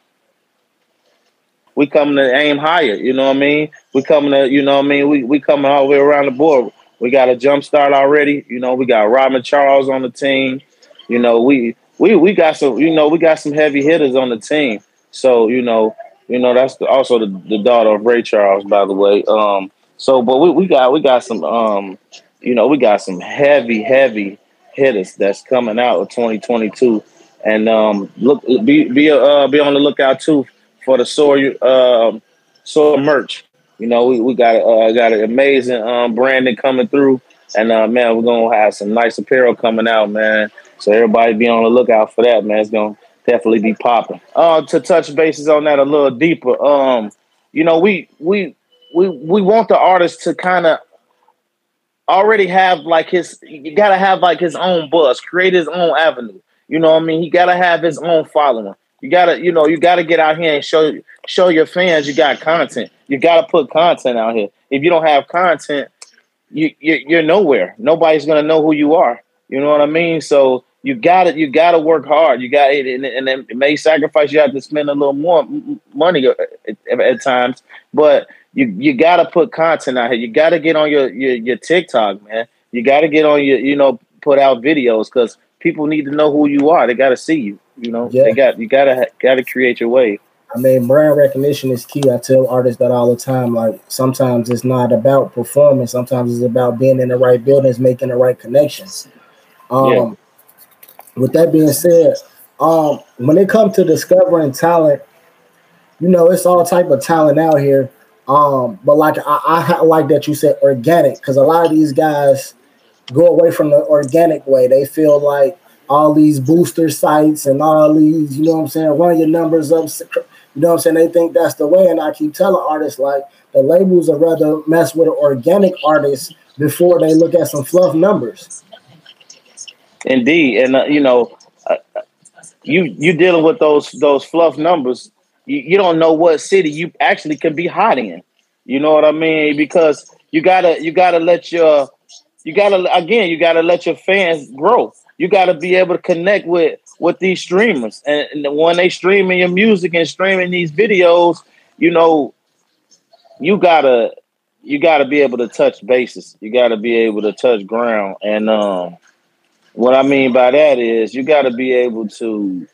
We coming to aim higher. You know what I mean? We coming to. You know what I mean? We we coming all the way around the board. We got a jump start already. You know, we got Robin Charles on the team. You know, we we we got some. You know, we got some heavy hitters on the team. So you know, you know that's the, also the, the, daughter of Ray Charles, by the way. Um, so, but we, we got we got some, um, you know, we got some heavy, heavy hitters that's coming out of 2022, and um, look, be be uh, be on the lookout too for the SOAR uh, SOAR merch. You know, we, we got uh, got an amazing um, branding coming through, and uh, man, we're gonna have some nice apparel coming out, man. So everybody be on the lookout for that, man. It's gonna definitely be popping. Uh, to touch bases on that a little deeper, um, you know, we we we we want the artist to kind of already have like his. You gotta have like his own buzz, create his own avenue. You know what I mean? He gotta have his own following. You gotta, you know, you gotta get out here and show show your fans you got content. You gotta put content out here. If you don't have content, you, you are nowhere. Nobody's gonna know who you are. You know what I mean? So you got to you got to work hard. You got it, and, and it may sacrifice. You have to spend a little more money at, at, at times, but you you got to put content out here. You got to get on your, your your TikTok, man. You got to get on your you know put out videos because people need to know who you are. They got to see you. You know, yeah. they got you got to got to create your way. I mean, brand recognition is key. I tell artists that all the time. Like sometimes it's not about performance. Sometimes it's about being in the right buildings, making the right connections. Um, yeah with that being said, um, when it comes to discovering talent, you know, it's all type of talent out here. Um, but like I, I like that you said organic because a lot of these guys go away from the organic way. They feel like all these booster sites and all these, you know what I'm saying, run your numbers up. You know what I'm saying? They think that's the way. And I keep telling artists like the labels would rather mess with an organic artist before they look at some fluff numbers. Indeed, and uh, you know, uh, you you dealing with those those fluff numbers. You, you don't know what city you actually can be hot in. You know what I mean? Because you gotta you gotta let your you gotta again you gotta let your fans grow. You gotta be able to connect with with these streamers, and, and when they streaming your music and streaming these videos, you know, you gotta you gotta be able to touch bases. You gotta be able to touch ground, and um, what I mean by that is you gotta be able to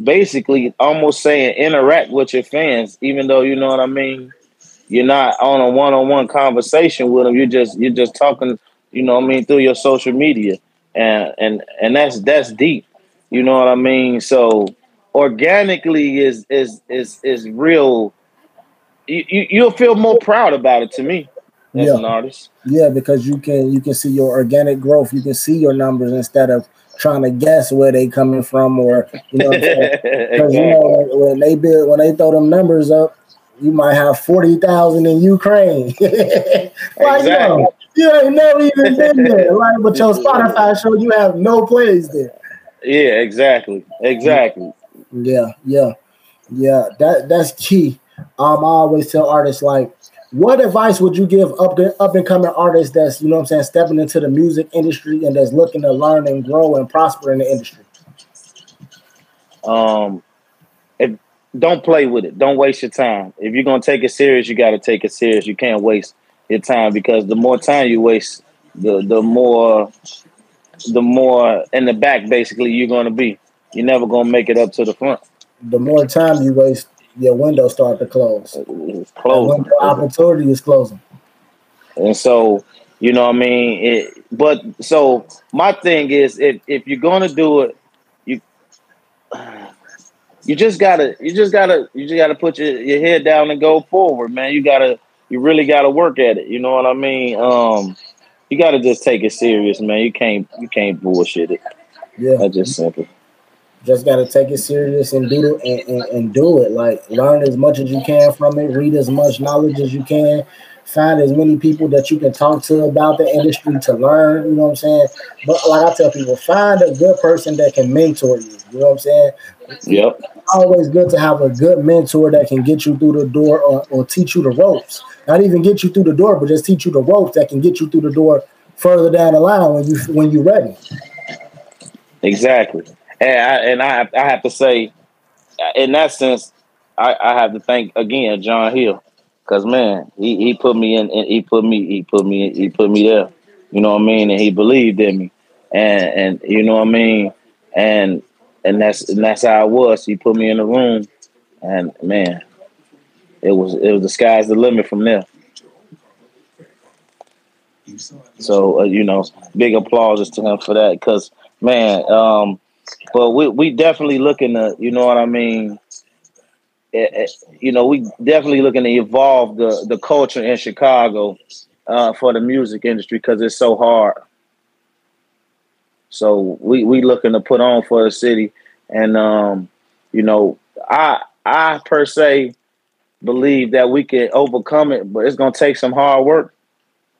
basically almost saying interact with your fans, even though you know what I mean. You're not on a one-on-one conversation with them. You're just you're just talking, you know what I mean, through your social media, and and and that's that's deep. You know what I mean? So organically is is is is real. You, you you'll feel more proud about it to me as Yeah. an artist. Yeah, because you can you can see your organic growth. You can see your numbers instead of trying to guess where they coming from or you know what I'm saying? <laughs> 'Cause, you know when they build when they throw them numbers up, you might have forty thousand in Ukraine. <laughs> like Exactly. yo, you ain't never even been there. <laughs> Like with your Spotify show, you have no plays there. Yeah, exactly, exactly. Yeah, yeah, yeah. That that's key. Um, I always tell artists like, what advice would you give up up and coming artists that's you know what I'm saying stepping into the music industry and that's looking to learn and grow and prosper in the industry? Um, if, don't play with it. Don't waste your time. If you're gonna take it serious, you got to take it serious. You can't waste your time because the more time you waste, the the more the more in the back basically you're gonna be. You're never gonna make it up to the front. The more time you waste, your window start to close. It's window opportunity is closing. And so, you know what I mean? It, but so my thing is if if you're gonna do it, you you just gotta you just gotta you just gotta put your, your head down and go forward, man. You gotta you really gotta work at it. You know what I mean? Um you gotta just take it serious, man. You can't you can't bullshit it. Yeah. That's just simple. Just got to take it serious and do it and, and, and do it. Like learn as much as you can from it. Read as much knowledge as you can. Find as many people that you can talk to about the industry to learn. You know what I'm saying? But like I tell people, find a good person that can mentor you. You know what I'm saying? Yep. Always good to have a good mentor that can get you through the door or, or teach you the ropes. Not even get you through the door, but just teach you the ropes that can get you through the door further down the line when you when you're ready. Exactly. And I and I I have to say, in that sense, I, I have to thank again John Hill, because man, he, he put me in, he put me he put me he put me there. You know what I mean? And he believed in me, and and you know what I mean, and and that's and that's how it was. He put me in the room, and man, it was it was the sky's the limit from there. So uh, you know, big applause to him for that because man, um, but we we definitely looking to you know what I mean. Eh, eh, you know, we definitely looking to evolve the the culture in Chicago uh, for the music industry because it's so hard. So we we looking to put on for the city, and um, you know, I I per se believe that we can overcome it, but it's gonna take some hard work.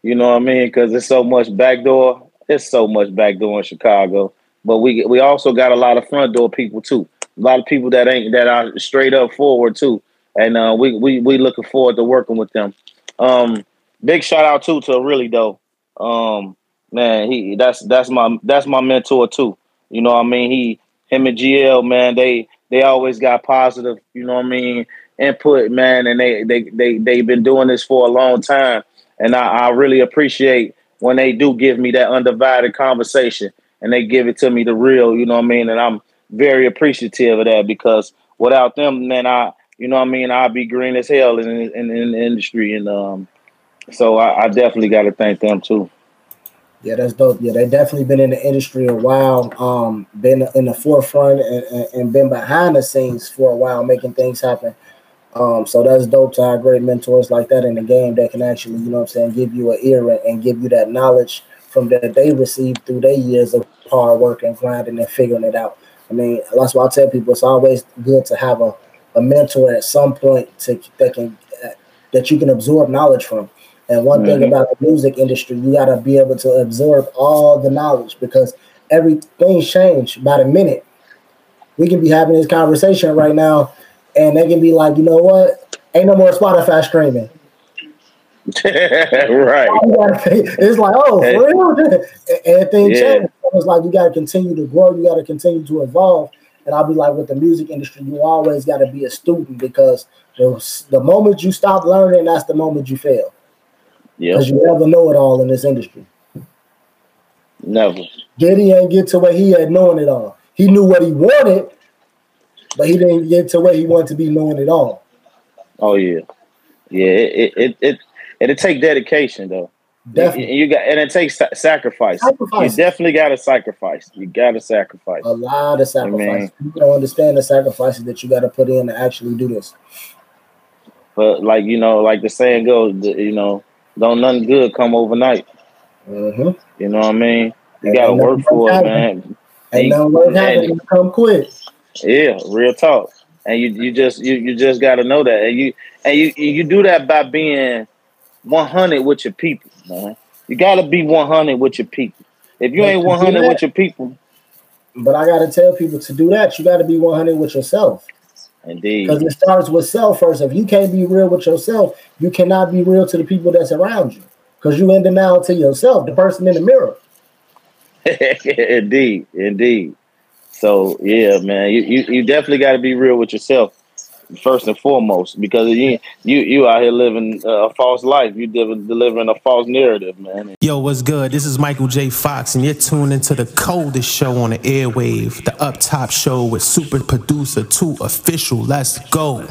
You know what I mean? Because it's so much backdoor. It's so much backdoor in Chicago, but we we also got a lot of front door people too. A lot of people that ain't that are straight up forward too, and uh, we we we looking forward to working with them. Um, big shout out too to really though. Um, man, he that's that's my that's my mentor too. You know what I mean? He him and GL man, they they always got positive. You know what I mean? Input man, and they they they they've been doing this for a long time and I, I really appreciate when they do give me that undivided conversation and they give it to me the real, you know what I mean? And I'm very appreciative of that because without them, man, I, you know what I mean, I'd be green as hell in, in, in the industry. And um, so I, I definitely got to thank them too. Yeah, that's dope. Yeah, they definitely been in the industry a while, um, been in the forefront and, and, been behind the scenes for a while, making things happen. Um, so that's dope to have great mentors like that in the game that can actually, you know what I'm saying, give you an ear and, and give you that knowledge from that they received through their years of hard work and grinding and figuring it out. I mean, that's why I tell people it's always good to have a, a mentor at some point to that can that you can absorb knowledge from. And one thing Mhm. about the music industry, you got to be able to absorb all the knowledge because everything's changed by the minute. We can be having this conversation right now, and they can be like, you know what? Ain't no more Spotify streaming. <laughs> right. It's like, oh, Hey. for real? <laughs> Everything Yeah. changed. It's like you got to continue to grow. You got to continue to evolve. And I'll be like, with the music industry, you always got to be a student because the, the moment you stop learning, that's the moment you fail. Yeah. Because you never know it all in this industry. Never. Diddy ain't get to where he had knowing it all. He knew what he wanted, but he didn't get to where he wanted to be knowing it all. Oh yeah, yeah. It it it, it it'll take dedication though. Definitely. You, you got and it takes sacrifice. Sacrifice. You definitely got to sacrifice. You got to sacrifice. A lot of sacrifice. mean- People don't understand the sacrifices that you got to put in to actually do this. But like you know, like the saying goes, you know, don't nothing good come overnight. Mm-hmm. You know what I mean? You got to work for it, man. Ain't And- and- having to come quick. Yeah, real talk. And you you just you you just got to know that, and you and you you do that by being one hundred with your people, man. You got to be one hundred with your people. If you But ain't one hundred that- with your people, But I got to tell people to do that, you got to be 100 with yourself. indeed, Because it starts with self first. If you can't be real with yourself, you cannot be real to the people that's around you. Because you in denial to yourself, the person in the mirror. <laughs> indeed, indeed. So yeah, man, you you, you definitely got to be real with yourself first and foremost because you you you out here living a false life. You delivering a false narrative, man. Yo, what's good? This is Michael J. Fox, and you're tuned into the coldest show on the airwave, the Up Top Show with super producer 2 official. Let's go.